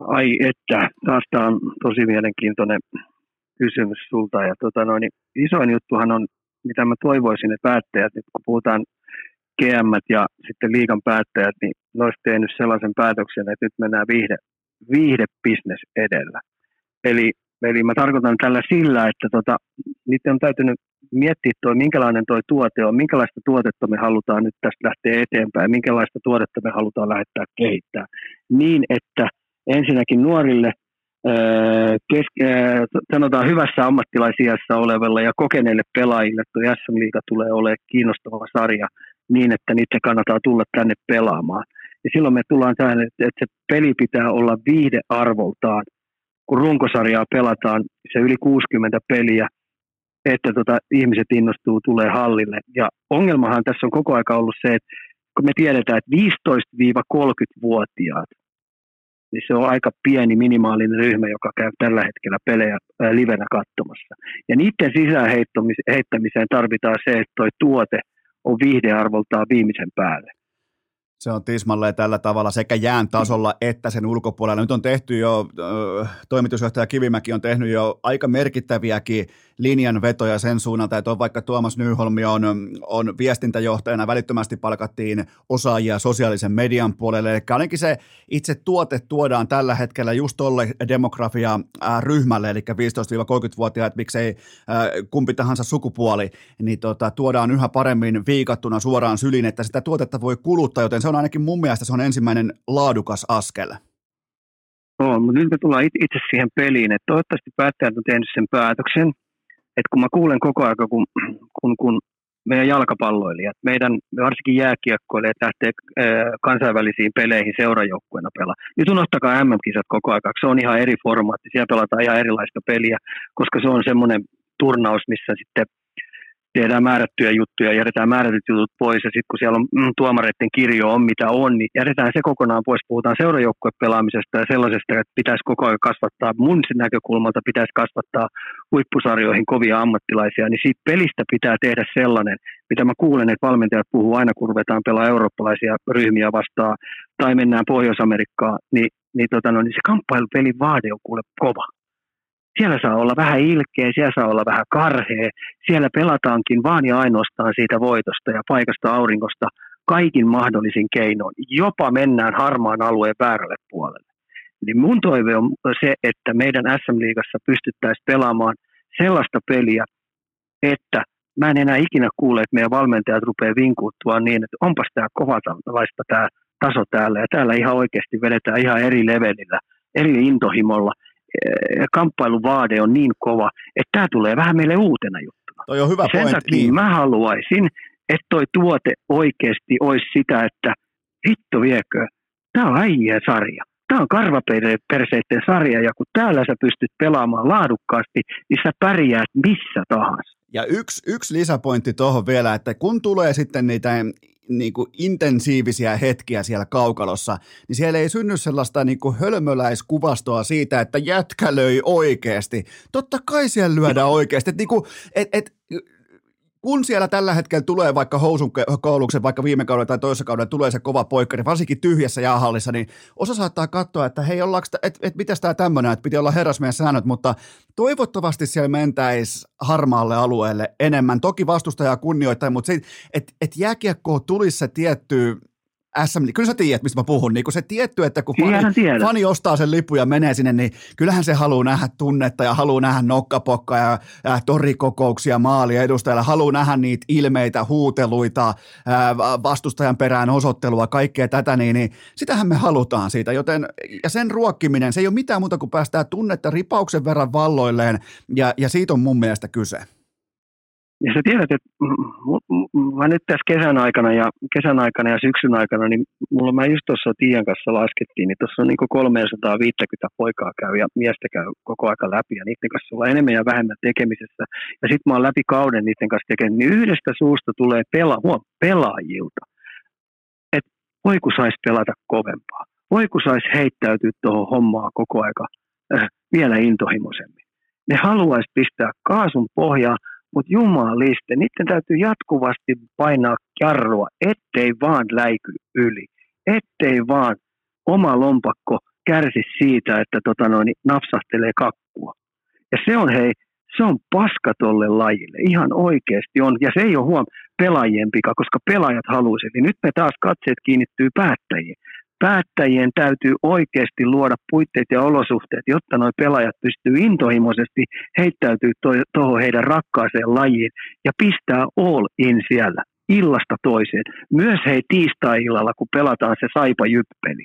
Ai että, taas tämä on tosi mielenkiintoinen kysymys sulta. Ja tota noin, isoin juttuhan on, mitä mä toivoisin, että päättäjät, nyt kun puhutaan GM ja sitten liikan päättäjät, niin ne olisi tehnyt sellaisen päätöksen, että nyt mennään viihde, viihdebisnes edellä. Eli, eli mä tarkoitan tällä sillä, että tota, niiden on täytynyt miettiä tuo, minkälainen tuo tuote on, minkälaista tuotetta me halutaan nyt tästä lähteä eteenpäin, minkälaista tuotetta me halutaan lähettää kehittää. Niin, että ensinnäkin nuorille keske, sanotaan hyvässä ammattilaisiassa olevilla ja kokeneille pelaajille tuo SM Liiga tulee olemaan kiinnostava sarja niin, että niitä kannattaa tulla tänne pelaamaan. Ja silloin me tullaan tähän, että se peli pitää olla viihdearvoltaan. Kun runkosarjaa pelataan, se yli 60 peliä, että tota, ihmiset innostuu, tulee hallille. Ja ongelmahan tässä on koko aika ollut se, että kun me tiedetään, että 15-30-vuotiaat niin se on aika pieni minimaalinen ryhmä, joka käy tällä hetkellä pelejä livenä katsomassa. Ja niiden sisään heittämiseen tarvitaan se, että tuo tuote on viihdearvoltaan viimeisen päälle. Se on tismalleen tällä tavalla sekä jään tasolla että sen ulkopuolella. Nyt on tehty jo, toimitusjohtaja Kivimäki on tehnyt jo aika merkittäviäkin linjanvetoja sen suunnalta, että on vaikka Tuomas Nyholmi on, on viestintäjohtajana, välittömästi palkattiin osaajia sosiaalisen median puolelle, eli ainakin se itse tuote tuodaan tällä hetkellä just tolle demografia-ryhmälle, eli 15-30-vuotiaat, miksei kumpi tahansa sukupuoli, niin tota, tuodaan yhä paremmin viikattuna suoraan syliin, että sitä tuotetta voi kuluttaa, joten se on ainakin mun mielestä se on ensimmäinen laadukas askel. No, mutta nyt me tullaan itse siihen peliin, että toivottavasti päättäjät on tehnyt sen päätöksen, että kun mä kuulen koko ajan, kun, kun, kun meidän jalkapalloilijat, meidän varsinkin jääkiekkoilijat lähtee kansainvälisiin peleihin seurajoukkueena pelaa. Nyt unohtakaa MM-kisat koko ajan, se on ihan eri formaatti, siellä pelataan ihan erilaista peliä, koska se on semmoinen turnaus, missä sitten – tehdään määrättyjä juttuja, jätetään määrätyt jutut pois, ja sitten kun siellä on mm, tuomareiden kirjo on mitä on, niin jätetään se kokonaan pois. Puhutaan seurajoukkuepelaamisesta ja sellaisesta, että pitäisi koko ajan kasvattaa, mun näkökulmalta pitäisi kasvattaa huippusarjoihin kovia ammattilaisia, niin siitä pelistä pitää tehdä sellainen, mitä mä kuulen, että valmentajat puhuu aina, kun ruvetaan pelaa eurooppalaisia ryhmiä vastaan, tai mennään Pohjois-Amerikkaan, niin, niin, tota, no, niin se kamppailupelin vaade on kuule kova siellä saa olla vähän ilkeä, siellä saa olla vähän karhea, siellä pelataankin vaan ja ainoastaan siitä voitosta ja paikasta aurinkosta kaikin mahdollisin keinoin. Jopa mennään harmaan alueen väärälle puolelle. Eli mun toive on se, että meidän SM-liigassa pystyttäisiin pelaamaan sellaista peliä, että mä en enää ikinä kuule, että meidän valmentajat rupeaa vinkuuttua niin, että onpas tämä kovatalaista tämä taso täällä, ja täällä ihan oikeasti vedetään ihan eri levelillä, eri intohimolla, kamppailuvaade on niin kova, että tämä tulee vähän meille uutena juttuna. Toi on hyvä Sen pointti. takia niin. mä haluaisin, että toi tuote oikeasti olisi sitä, että hitto viekö, tämä on äijä sarja. Tämä on karvaperseiden sarja ja kun täällä sä pystyt pelaamaan laadukkaasti, niin sä pärjäät missä tahansa. Ja yksi, yksi lisäpointti tuohon vielä, että kun tulee sitten niitä niin kuin intensiivisiä hetkiä siellä kaukalossa, niin siellä ei synny sellaista niin kuin hölmöläiskuvastoa siitä, että jätkä löi oikeasti. Totta kai siellä lyödään oikeasti. Että niin kuin, et, et, kun siellä tällä hetkellä tulee vaikka housun kouluksen, vaikka viime kaudella tai toisessa kaudella tulee se kova poikkari, varsinkin tyhjässä jäähallissa, niin osa saattaa katsoa, että hei, että et, et mitäs tämä tämmöinen, että piti olla herrasmies säännöt, mutta toivottavasti siellä mentäisi harmaalle alueelle enemmän. Toki vastustajaa kunnioittaa, mutta että et jääkiekkoon tulisi se tietty SM, kyllä sä tiedät, mistä mä puhun, niin kun se tietty, että kun fani, fani ostaa sen lipun ja menee sinne, niin kyllähän se haluaa nähdä tunnetta ja haluaa nähdä nokkapokkaa ja, ja torikokouksia maali edustajalla, haluaa nähdä niitä ilmeitä, huuteluita, ää, vastustajan perään osoittelua, kaikkea tätä, niin, niin sitähän me halutaan siitä, joten ja sen ruokkiminen, se ei ole mitään muuta kuin päästää tunnetta ripauksen verran valloilleen. Ja, ja siitä on mun mielestä kyse. Ja sä tiedät, että mä nyt tässä kesän aikana ja, kesän aikana ja syksyn aikana, niin mulla mä just tuossa Tiian kanssa laskettiin, niin tuossa on niin 350 poikaa käy ja miestä käy koko aika läpi ja niiden kanssa ollaan enemmän ja vähemmän tekemisessä. Ja sitten mä oon läpi kauden niiden kanssa tekemään, niin yhdestä suusta tulee pela, huom, pelaajilta, että voi kun saisi pelata kovempaa, voi kun saisi heittäytyä tuohon hommaa koko aika äh, vielä intohimoisemmin. Ne haluaisi pistää kaasun pohjaa, mutta jumaliste, niiden täytyy jatkuvasti painaa jarrua, ettei vaan läiky yli. Ettei vaan oma lompakko kärsi siitä, että tota noin, napsahtelee kakkua. Ja se on hei, se on paska tolle lajille. Ihan oikeasti on. Ja se ei ole huom pelaajien pika, koska pelaajat haluaisivat. Nyt me taas katseet kiinnittyy päättäjiin päättäjien täytyy oikeasti luoda puitteet ja olosuhteet, jotta nuo pelaajat pystyy intohimoisesti heittäytyy tuohon heidän rakkaaseen lajiin ja pistää all in siellä illasta toiseen. Myös hei tiistai-illalla, kun pelataan se saipa jyppeli.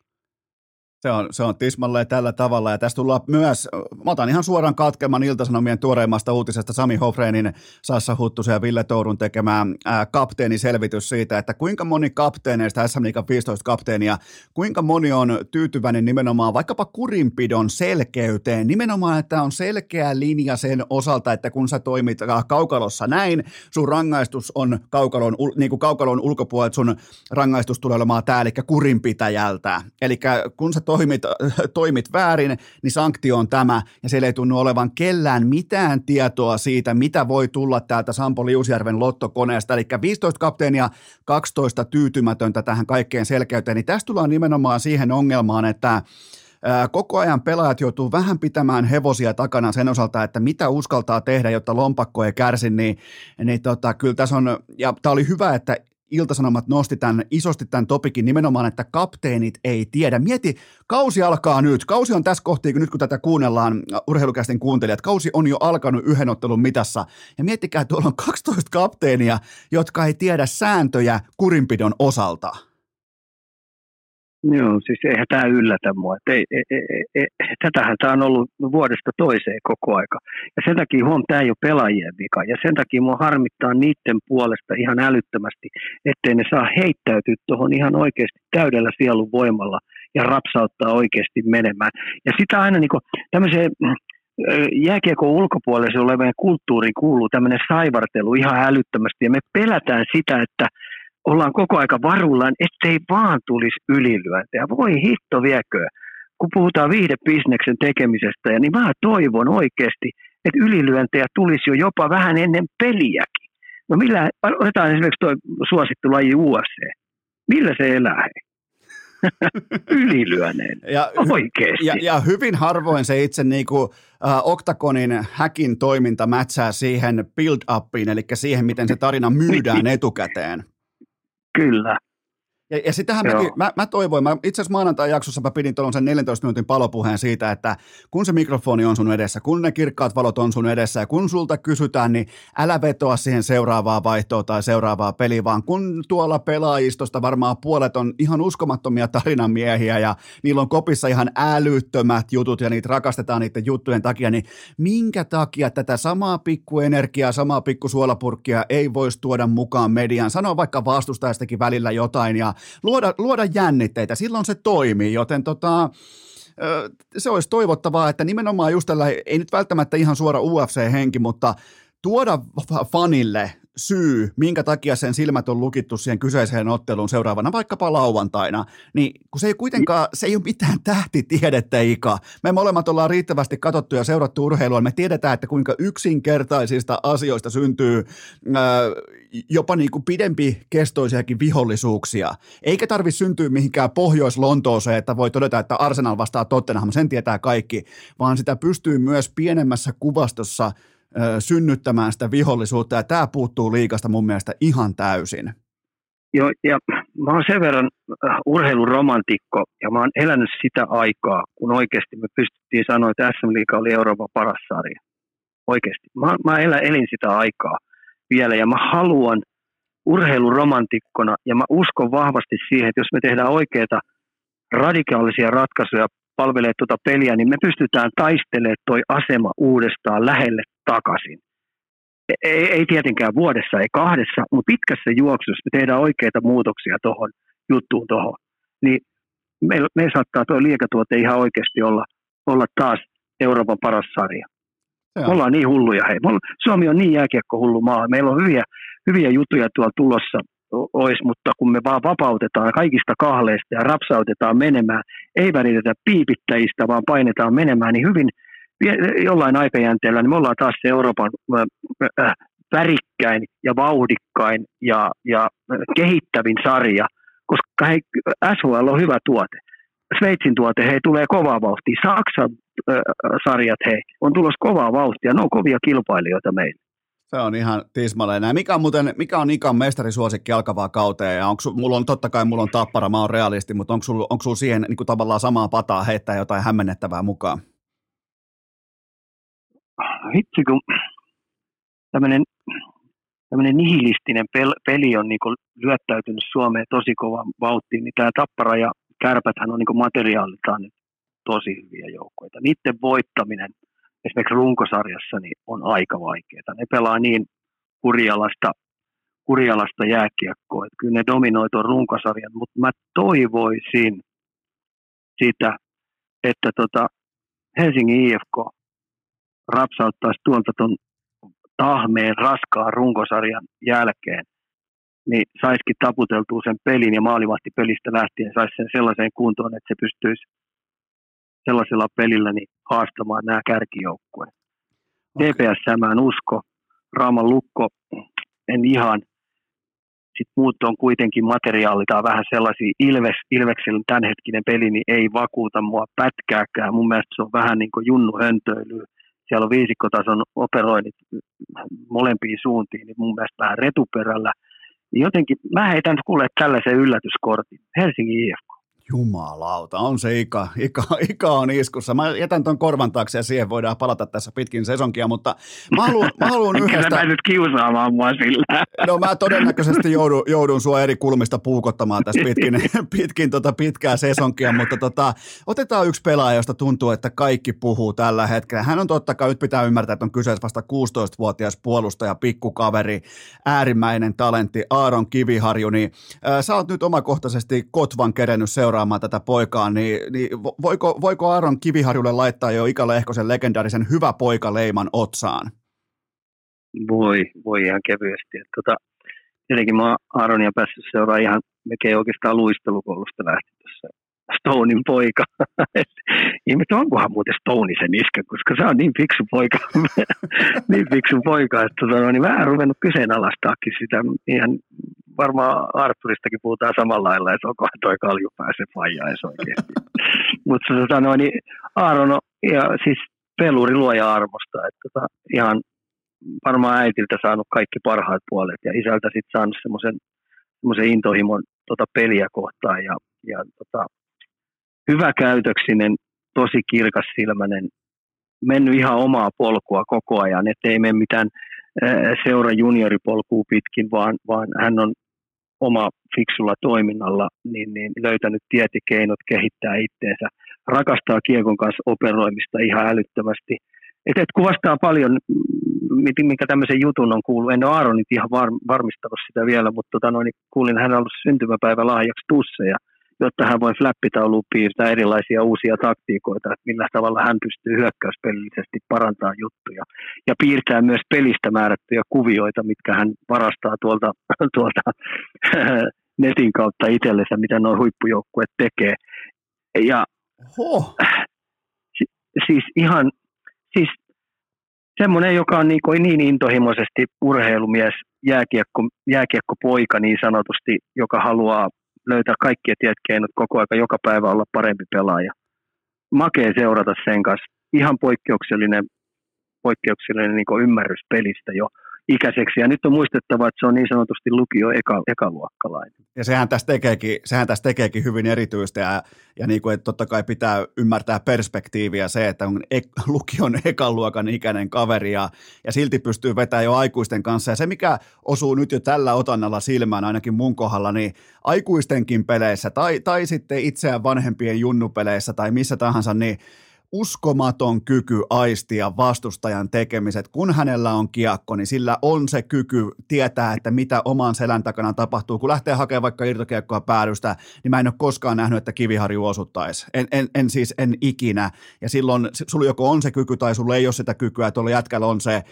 Se on, se on tismalleen tällä tavalla. Ja tästä tullaan myös, mä otan ihan suoran katkelman Iltasanomien tuoreimmasta uutisesta. Sami Hofreinin, Sassa Huttusen ja Ville Tourun tekemää ää, kapteeniselvitys siitä, että kuinka moni kapteeneista, SM Liikan 15 kapteenia, kuinka moni on tyytyväinen nimenomaan vaikkapa kurinpidon selkeyteen, nimenomaan, että on selkeä linja sen osalta, että kun sä toimit kaukalossa näin, sun rangaistus on kaukalon, niin kuin kaukalon ulkopuolella, sun rangaistus tulee olemaan tää, eli kurinpitäjältä. Eli kun sä toimit, toimit väärin, niin sanktio on tämä, ja siellä ei tunnu olevan kellään mitään tietoa siitä, mitä voi tulla täältä Sampo Liusjärven lottokoneesta, eli 15 kapteenia, 12 tyytymätöntä tähän kaikkeen selkeyteen, niin tästä tullaan nimenomaan siihen ongelmaan, että koko ajan pelaajat joutuu vähän pitämään hevosia takana sen osalta, että mitä uskaltaa tehdä, jotta lompakko ei kärsi, niin, niin tota, kyllä tässä on, ja tämä oli hyvä, että Iltasanomat nosti tämän, isosti tämän topikin nimenomaan, että kapteenit ei tiedä. Mieti, kausi alkaa nyt. Kausi on tässä kohti, kun nyt kun tätä kuunnellaan urheilukäisten kuuntelijat, kausi on jo alkanut yhden ottelun mitassa. Ja miettikää, tuolla on 12 kapteenia, jotka ei tiedä sääntöjä kurinpidon osalta. Joo, siis eihän tämä yllätä mua. ei, ei, ei, ei, tätähän tämä on ollut vuodesta toiseen koko aika. Ja sen takia huom, tämä ei ole pelaajien vika. Ja sen takia mua harmittaa niiden puolesta ihan älyttömästi, ettei ne saa heittäytyä tuohon ihan oikeasti täydellä sielun voimalla ja rapsauttaa oikeasti menemään. Ja sitä aina niin tämmöiseen jääkiekon ulkopuolelle olevien kulttuuriin kuuluu tämmöinen saivartelu ihan älyttömästi. Ja me pelätään sitä, että – ollaan koko aika varullaan, ettei vaan tulisi ylilyöntejä. Voi hitto viekö, kun puhutaan viihdebisneksen tekemisestä, ja niin mä toivon oikeasti, että ylilyöntejä tulisi jo jopa vähän ennen peliäkin. No millä, otetaan esimerkiksi tuo suosittu laji UFC. Millä se elää? Ylilyöneen. Ja, Oikeasti. Ja, ja, hyvin harvoin se itse niin kuin, äh, Octagonin häkin toiminta mätsää siihen build-upiin, eli siihen, miten se tarina myydään etukäteen. Kyllä. Ja, ja sitähän mäkin, mä, mä toivoin, mä itse asiassa maanantai jaksossa mä pidin tuollaisen 14 minuutin palopuheen siitä, että kun se mikrofoni on sun edessä, kun ne kirkkaat valot on sun edessä ja kun sulta kysytään, niin älä vetoa siihen seuraavaa vaihtoa tai seuraavaa peliä, vaan kun tuolla pelaajistosta varmaan puolet on ihan uskomattomia tarinamiehiä ja niillä on kopissa ihan älyttömät jutut ja niitä rakastetaan niiden juttujen takia, niin minkä takia tätä samaa pikkuenergiaa, samaa pikkusuolapurkkia ei voisi tuoda mukaan mediaan, sanoa vaikka vastustajastakin välillä jotain ja luoda, luoda jännitteitä, silloin se toimii, joten tota, se olisi toivottavaa, että nimenomaan just tällä, ei nyt välttämättä ihan suora UFC-henki, mutta tuoda fanille syy, minkä takia sen silmät on lukittu siihen kyseiseen otteluun seuraavana, vaikkapa lauantaina, niin kun se ei kuitenkaan, se ei ole mitään tähtitiedettä, Ika. Me molemmat ollaan riittävästi katsottu ja seurattu urheilua, me tiedetään, että kuinka yksinkertaisista asioista syntyy ää, jopa niin kuin pidempi kestoisiakin vihollisuuksia. Eikä tarvi syntyä mihinkään Pohjois-Lontooseen, että voi todeta, että Arsenal vastaa Tottenham, sen tietää kaikki, vaan sitä pystyy myös pienemmässä kuvastossa – synnyttämään sitä vihollisuutta, ja tämä puuttuu liikasta mun mielestä ihan täysin. Joo, ja mä oon sen verran urheiluromantikko, ja mä oon elänyt sitä aikaa, kun oikeasti me pystyttiin sanoa, että SM Liiga oli Euroopan paras sarja. Oikeasti. Mä, mä elän, elin sitä aikaa vielä, ja mä haluan urheiluromantikkona, ja mä uskon vahvasti siihen, että jos me tehdään oikeita radikaalisia ratkaisuja palvelee tuota peliä, niin me pystytään taistelemaan toi asema uudestaan lähelle takaisin. Ei, ei tietenkään vuodessa, ei kahdessa, mutta pitkässä juoksussa me tehdään oikeita muutoksia tuohon juttuun tuohon. Niin me, me saattaa tuo liikatuote ihan oikeasti olla, olla taas Euroopan paras sarja. Me ollaan niin hulluja. Hei. Suomi on niin jääkiekko hullu maa. Meillä on hyviä, hyviä juttuja tuolla tulossa olisi, mutta kun me vaan vapautetaan kaikista kahleista ja rapsautetaan menemään, ei välitetä piipittäjistä, vaan painetaan menemään, niin hyvin jollain aikajänteellä, niin me ollaan taas se Euroopan äh, värikkäin ja vauhdikkain ja, ja kehittävin sarja, koska hei, SHL on hyvä tuote. Sveitsin tuote, hei, tulee kovaa vauhtia. Saksan äh, sarjat, hei, on tulossa kovaa vauhtia. Ne on kovia kilpailijoita meille. Se on ihan tismalleen näin. Mikä on, muuten, mikä on Ikan mestarisuosikki alkavaa kauteen? Ja onko, mulla on totta kai mulla on tappara, mä oon realisti, mutta onko sulla, onko sulla siihen niin kuin tavallaan samaa pataa heittää jotain hämmennettävää mukaan? Hitsi, kun tämmöinen, tämmöinen nihilistinen peli on niin lyöttäytynyt Suomeen tosi kova vauhtiin, niin tämä tappara ja kärpäthän on niin materiaaliltaan tosi hyviä joukkoita. Niiden voittaminen – esimerkiksi runkosarjassa niin on aika vaikeaa. Ne pelaa niin kurjalasta, kurjalasta jääkiekkoa, että kyllä ne dominoi tuon runkosarjan, mutta mä toivoisin sitä, että tota Helsingin IFK rapsauttaisi tuolta tuon tahmeen raskaan runkosarjan jälkeen, niin saisikin taputeltua sen pelin ja maalivahti pelistä lähtien saisi sen sellaiseen kuntoon, että se pystyisi sellaisella pelillä niin haastamaan nämä kärkijoukkueet. Okay. TPS mä en usko, Raaman lukko en ihan, sitten muut on kuitenkin materiaaliltaan vähän sellaisia, Ilves, Ilveksen tämänhetkinen peli niin ei vakuuta mua pätkääkään. Mun mielestä se on vähän niin kuin junnu höntöilyä. Siellä on viisikkotason operoinnit molempiin suuntiin, niin mun mielestä vähän retuperällä. Jotenkin mä heitän kuule tällaisen yllätyskortin. Helsingin IFK. Jumalauta, on se Ika. Ika, Ika on iskussa. Mä jätän ton korvan taakse ja siihen voidaan palata tässä pitkin sesonkia, mutta mä haluan, mä haluan yhdestä... Kyllä nyt kiusaamaan mua sillä. No mä todennäköisesti joudun, joudun sua eri kulmista puukottamaan tässä pitkin, pitkin tota pitkää sesonkia, mutta tota, otetaan yksi pelaaja, josta tuntuu, että kaikki puhuu tällä hetkellä. Hän on totta kai, nyt pitää ymmärtää, että on kyseessä vasta 16-vuotias puolustaja, pikkukaveri, äärimmäinen talentti, Aaron Kiviharju, niin äh, sä oot nyt omakohtaisesti Kotvan kerennyt seuraa seuraamaan tätä poikaa, niin, niin voiko, voiko Aaron Kiviharjulle laittaa jo Ika Lehkosen legendaarisen hyvä poika leiman otsaan? Voi, voi ihan kevyesti. Tota, tietenkin mä Aaronia päässyt seuraamaan ihan melkein oikeastaan luistelukoulusta lähti tuossa Stonein poika. Ihmettä onkohan muuten Stone sen iskä, koska se on niin fiksu poika, niin fiksu poika, että tota, no, niin vähän ruvennut kyseenalaistaakin sitä ihan varmaan Arturistakin puhutaan samalla lailla, että onkohan toi kalju pääse faijaa oikeasti. Mutta tota, no, niin Aaron on ja, siis peluri luoja armosta, että tota, ihan varmaan äitiltä saanut kaikki parhaat puolet ja isältä sitten saanut semmoisen intohimon tota peliä kohtaan ja, ja tota, hyvä käytöksinen, tosi kirkas silmäinen, mennyt ihan omaa polkua koko ajan, ettei mene mitään seura junioripolkua pitkin, vaan, vaan hän on oma fiksulla toiminnalla niin, niin löytänyt tiet ja keinot kehittää itteensä. Rakastaa kiekon kanssa operoimista ihan älyttömästi. Et, et kuvastaa paljon, mikä tämmöisen jutun on kuullut. En ole Aaronit ihan var, varmistanut sitä vielä, mutta tota noin, kuulin, hän on ollut syntymäpäivä lahjaksi tusseja – jotta hän voi flappitauluun piirtää erilaisia uusia taktiikoita, että millä tavalla hän pystyy hyökkäyspelillisesti parantaa juttuja. Ja piirtää myös pelistä määrättyjä kuvioita, mitkä hän varastaa tuolta, tuolta netin kautta itsellensä, mitä nuo huippujoukkueet tekee. Ja oh. siis ihan, siis semmoinen, joka on niin, niin intohimoisesti urheilumies, jääkiekko, jääkiekkopoika niin sanotusti, joka haluaa löytää kaikkia tiet keinot koko aika joka päivä olla parempi pelaaja. Makee seurata sen kanssa. Ihan poikkeuksellinen, poikkeuksellinen niin ymmärrys pelistä jo ikäiseksi. Ja nyt on muistettava, että se on niin sanotusti lukio eka, ekaluokkalainen. Ja sehän tästä tekeekin, sehän tästä tekeekin hyvin erityistä ja, ja niin kuin, että totta kai pitää ymmärtää perspektiiviä se, että on ek, lukion ekaluokan ikäinen kaveri ja, ja silti pystyy vetämään jo aikuisten kanssa. Ja se, mikä osuu nyt jo tällä otannalla silmään, ainakin mun kohdalla, niin aikuistenkin peleissä tai, tai sitten itseään vanhempien junnupeleissä tai missä tahansa, niin uskomaton kyky aistia vastustajan tekemiset. Kun hänellä on kiekko, niin sillä on se kyky tietää, että mitä oman selän takana tapahtuu. Kun lähtee hakemaan vaikka irtokiekkoa päädystä, niin mä en ole koskaan nähnyt, että kiviharju osuttaisi. En, en, en siis, en ikinä. Ja silloin sulla joko on se kyky tai sulla ei ole sitä kykyä, että tuolla jätkällä on se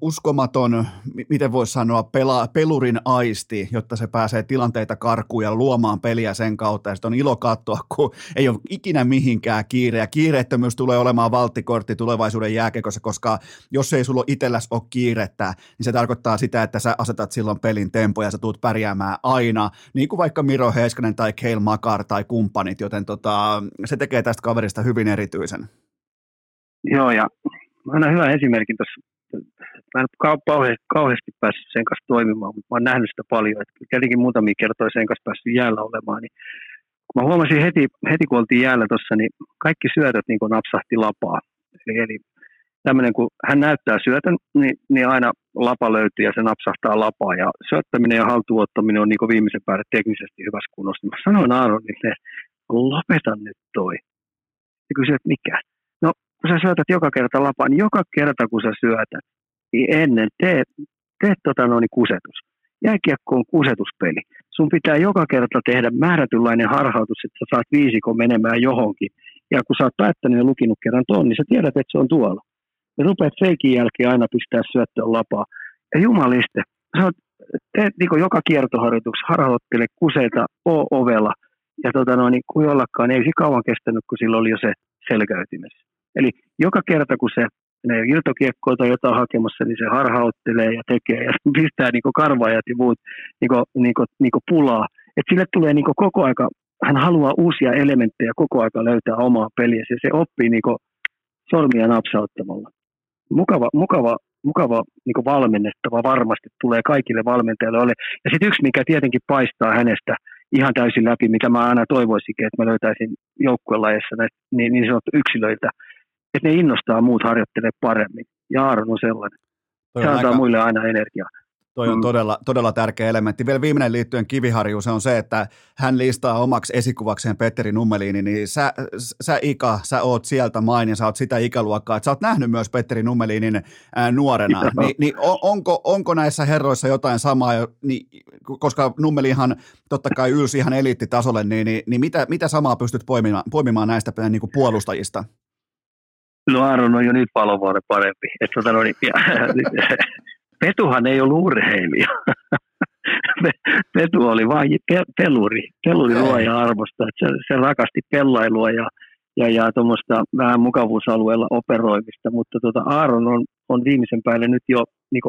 uskomaton, miten voisi sanoa, pela, pelurin aisti, jotta se pääsee tilanteita karkuun ja luomaan peliä sen kautta. Ja sitten on ilo katsoa, kun ei ole ikinä mihinkään kiire. Ja kiireettömyys tulee olemaan valttikortti tulevaisuuden jääkekossa, koska jos ei sulla itselläs ole kiirettä, niin se tarkoittaa sitä, että sä asetat silloin pelin tempo ja sä tuut pärjäämään aina, niin kuin vaikka Miro Heiskanen tai Keil Makar tai kumppanit, joten tota, se tekee tästä kaverista hyvin erityisen. Joo, ja aina hyvä esimerkki tuossa mä en kauheasti, kauheasti päässyt sen kanssa toimimaan, mutta mä oon nähnyt sitä paljon. Että tietenkin muutamia kertoja sen kanssa päässyt jäällä olemaan, niin kun mä huomasin heti, heti kun oltiin jäällä tuossa, niin kaikki syötöt niin napsahti lapaa. Eli, eli tämmöinen, kun hän näyttää syötön, niin, niin aina lapa löytyy ja se napsahtaa lapaa. Ja syöttäminen ja haltuottaminen on niin viimeisen päälle teknisesti hyvässä kunnossa. Mä sanoin Aaronille, lopeta nyt toi. Ja kysyi, että mikä? Kun sä syötät joka kerta lapaan, niin joka kerta kun sä syötät, niin ennen tee, tee tota noin kusetus. Jääkiekko on kusetuspeli. Sun pitää joka kerta tehdä määrätynlainen harhautus, että sä saat viisikon menemään johonkin. Ja kun sä oot päättänyt ja lukinut kerran tuon, niin sä tiedät, että se on tuolla. Ja rupeat feikin jälkeen aina pistää syöttöön lapaa. Ja jumaliste, sä oot, teet niin joka kiertoharjoituksessa, harhauttele kuseita, o ovella. Ja tota noin, niin kuin jollakaan, ei se kauan kestänyt, kun sillä oli jo se selkäytimessä. Eli joka kerta, kun se menee irtokiekkoa tai jotain hakemassa, niin se harhauttelee ja tekee ja pistää niin karvaajat ja muut niin kuin, niin kuin, niin kuin pulaa. Et sille tulee niin koko aika, hän haluaa uusia elementtejä koko aika löytää omaa peliä ja se oppii niin sormia napsauttamalla. Mukava, mukava, mukava niin valmennettava varmasti tulee kaikille valmentajille ole. Ja sitten yksi, mikä tietenkin paistaa hänestä ihan täysin läpi, mitä mä aina toivoisinkin, että mä löytäisin joukkuelajeissa niin, niin sanottu yksilöitä, että ne innostaa muut harjoittelee paremmin. Ja Aaron on sellainen. Toi se antaa aika... muille aina energiaa. Toi on mm. todella, todella tärkeä elementti. Vielä viimeinen liittyen Kiviharjuun, se on se, että hän listaa omaksi esikuvakseen Petteri Nummeliini, niin sä, sä Ika, sä oot sieltä main ja sä oot sitä ikäluokkaa, että sä oot nähnyt myös Petteri Nummeliinin ää, nuorena. Ni, niin on, onko, onko näissä herroissa jotain samaa, niin, koska Nummelihan totta kai ylsi ihan eliittitasolle, niin, niin, niin mitä, mitä samaa pystyt poimimaan, poimimaan näistä niin kuin puolustajista? No Aaron on jo nyt palovuoden parempi. Et, tota, no, niin, ja, Petuhan ei ollut urheilija. Petu oli vain peluri, peluri luoja arvosta. Se, se rakasti pellailua ja, ja, ja tuommoista vähän mukavuusalueella operoimista, mutta tota Aaron on, on viimeisen päälle nyt jo niin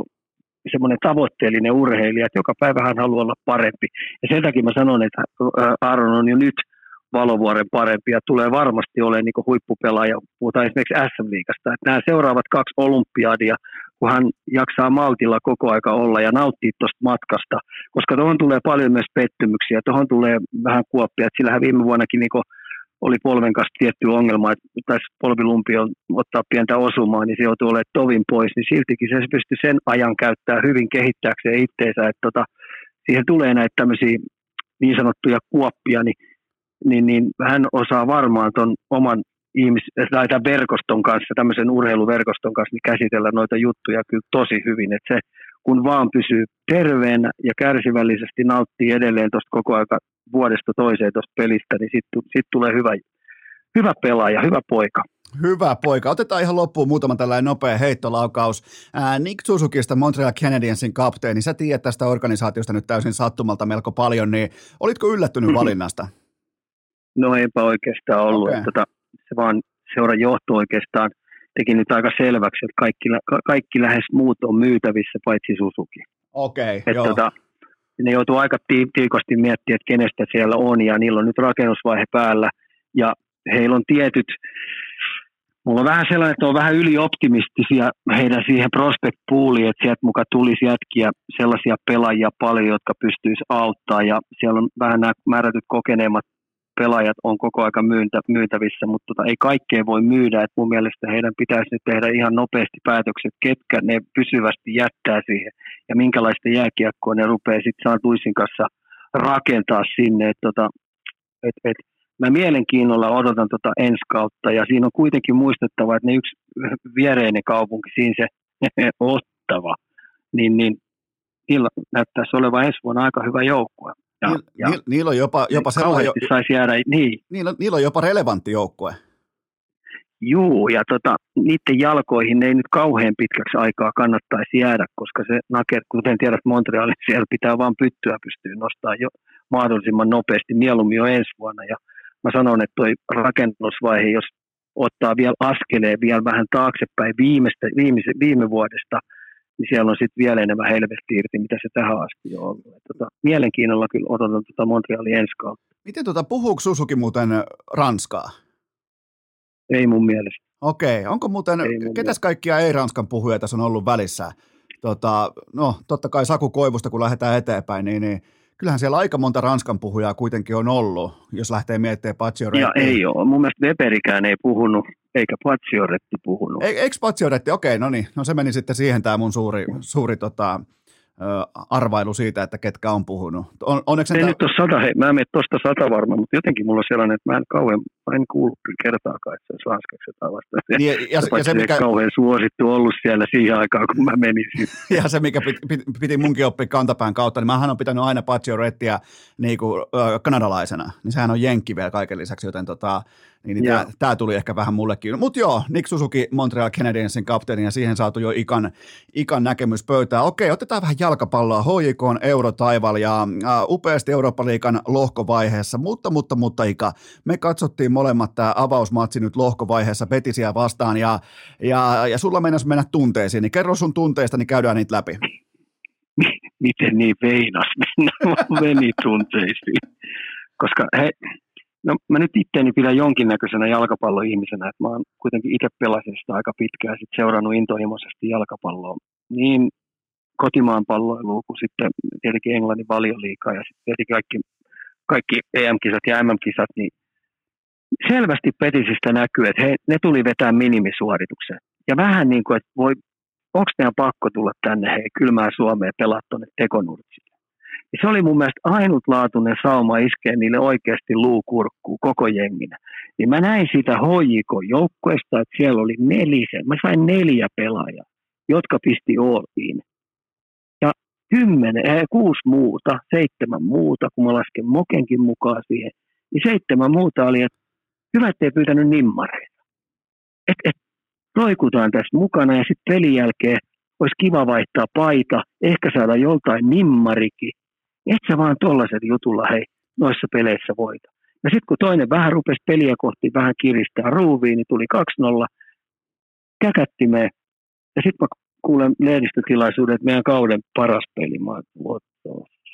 semmoinen tavoitteellinen urheilija, että joka päivä hän haluaa olla parempi. Ja sen takia mä sanon, että Aaron on jo nyt valovuoren parempi ja tulee varmasti olemaan niin huippupelaaja. Puhutaan esimerkiksi SM-liigasta. Että nämä seuraavat kaksi olympiadia kun hän jaksaa maltilla koko aika olla ja nauttia tuosta matkasta, koska tuohon tulee paljon myös pettymyksiä, tuohon tulee vähän kuoppia, että sillähän viime vuonnakin niin oli polven kanssa tietty ongelma, että taisi on, ottaa pientä osumaa, niin se joutuu olemaan tovin pois, niin siltikin se pystyy sen ajan käyttää hyvin kehittääkseen itteensä, että tota, siihen tulee näitä tämmöisiä niin sanottuja kuoppia, niin, niin, niin hän osaa varmaan tuon oman ihmis, tai tämän verkoston kanssa, tämmöisen urheiluverkoston kanssa, niin käsitellä noita juttuja kyllä tosi hyvin. Että se, kun vaan pysyy terveenä ja kärsivällisesti nauttii edelleen tuosta koko aika vuodesta toiseen tuosta pelistä, niin sitten sit tulee hyvä, hyvä pelaaja, hyvä poika. Hyvä poika. Otetaan ihan loppuun muutama tällainen nopea heittolaukaus. Ää, Nick Susukista, Montreal Canadiensin kapteeni, sä tiedät tästä organisaatiosta nyt täysin sattumalta melko paljon, niin olitko yllättynyt valinnasta? No eipä oikeastaan ollut. Okay. Tota, se vaan seuran johto oikeastaan teki nyt aika selväksi, että kaikki, kaikki lähes muut on myytävissä paitsi Susuki. Okei, okay, joo. Tota, ne joutuu aika tiikosti miettimään, että kenestä siellä on, ja niillä on nyt rakennusvaihe päällä, ja heillä on tietyt, mulla on vähän sellainen, että on vähän ylioptimistisia heidän siihen prospect pooliin, että sieltä mukaan tulisi jätkiä sellaisia pelaajia paljon, jotka pystyisi auttaa, ja siellä on vähän nämä määrätyt kokeneemmat pelaajat on koko aika myyntä, myytävissä, mutta tota, ei kaikkea voi myydä. Et mun mielestä heidän pitäisi nyt tehdä ihan nopeasti päätökset, ketkä ne pysyvästi jättää siihen ja minkälaista jääkiekkoa ne rupeaa sitten Santuisin kanssa rakentaa sinne. Et, tota, et, et, mä mielenkiinnolla odotan tota ensi kautta ja siinä on kuitenkin muistettava, että ne yksi viereinen kaupunki, siinä se Ottava, niin, niin näyttäisi olevan ensi vuonna aika hyvä joukkue. Ja, Niil, ja niillä, niillä on jopa, jopa sellainen... Jo, saisi jäädä, niin. Niillä, niillä on jopa relevantti joukkue. Juu, ja tota, niiden jalkoihin ei nyt kauhean pitkäksi aikaa kannattaisi jäädä, koska se naker, kuten tiedät Montrealin, siellä pitää vain pyttyä pystyä nostaa jo mahdollisimman nopeasti, mieluummin jo ensi vuonna. Ja mä sanon, että tuo rakennusvaihe, jos ottaa vielä askeleen vielä vähän taaksepäin viimeistä, viime, viime vuodesta – niin siellä on sitten vielä enemmän helvetti irti, mitä se tähän asti on ollut. tota, mielenkiinnolla kyllä odotan tuota Montrealin ensi kautta. Miten tuota, puhuuko Susuki muuten ranskaa? Ei mun mielestä. Okei, onko muuten, ei ketäs mielestä. kaikkia ei-ranskan puhujia tässä on ollut välissä? Tota, no, totta kai Saku Koivusta, kun lähdetään eteenpäin, niin, niin kyllähän siellä aika monta ranskan puhujaa kuitenkin on ollut, jos lähtee miettimään Pazio Ja ei ole. Mun mielestä Weberikään ei puhunut, eikä Pazioretti puhunut. E- eikö Pazioretti? Okei, no niin. No se meni sitten siihen tämä mun suuri, suuri tota, arvailu siitä, että ketkä on puhunut. On, onneksi Ei nyt ole sata, hei, mä en mene tuosta sata varma, mutta jotenkin mulla on sellainen, että mä en kauhean, mä en kuullut kyllä kertaakaan, että se olisi ranskaksi jotain vastaan. Niin, ja, ja, ja, se, mikä... kauhean suosittu ollut siellä siihen aikaan, kun mä menin Ja se, mikä piti, piti, piti munkin oppia kantapään kautta, niin mähän on pitänyt aina Pazio Rettiä niin kuin, äh, kanadalaisena, niin sehän on jenkki vielä kaiken lisäksi, joten tota, niin, niin tämä, tämä tuli ehkä vähän mullekin. Mutta joo, Nick Suzuki, Montreal Canadiensin kapteeni ja siihen saatu jo ikan, ikan näkemys pöytään. Okei, otetaan vähän jalkapalloa, HJK on eurotaival ja äh, upeasti Eurooppa-liikan lohkovaiheessa, mutta, mutta, mutta Ika, me katsottiin molemmat tämä avausmatsi nyt lohkovaiheessa Petisiä vastaan ja, ja, ja sulla mennäisi mennä tunteisiin, niin kerro sun tunteista, niin käydään niitä läpi. Miten niin veinas mennä meni tunteisiin? Koska he, no mä nyt itteeni pidän jonkinnäköisenä jalkapalloihmisenä, että mä oon kuitenkin itse pelasin sitä aika pitkään, sit seurannut intohimoisesti jalkapalloa. Niin kotimaan palloiluun kuin sitten tietenkin Englannin valioliikaa ja sitten tietenkin kaikki, kaikki EM-kisat ja MM-kisat, niin selvästi Petisistä näkyy, että he, ne tuli vetää minimisuorituksen. Ja vähän niin kuin, että voi, onko meidän pakko tulla tänne hei, kylmää Suomeen pelaa tuonne tekonurtsille. Ja se oli mun mielestä ainutlaatuinen sauma iskeä niille oikeasti luukurkkuun koko jenginä. Niin mä näin sitä HJK-joukkueesta, että siellä oli nelisen. Mä sain neljä pelaajaa, jotka pisti all kymmenen, äh, kuusi muuta, seitsemän muuta, kun mä lasken Mokenkin mukaan siihen, niin seitsemän muuta oli, että hyvä, ettei pyytänyt nimmareita. Et, et, roikutaan tässä mukana ja sitten pelin jälkeen olisi kiva vaihtaa paita, ehkä saada joltain nimmarikin. Et sä vaan tollaset jutulla hei, noissa peleissä voita. Ja sitten kun toinen vähän rupesi peliä kohti vähän kiristää ruuviin, niin tuli 2-0, käkätti me. Ja sitten mä kuulen lehdistötilaisuuden, että meidän kauden paras peli. Mä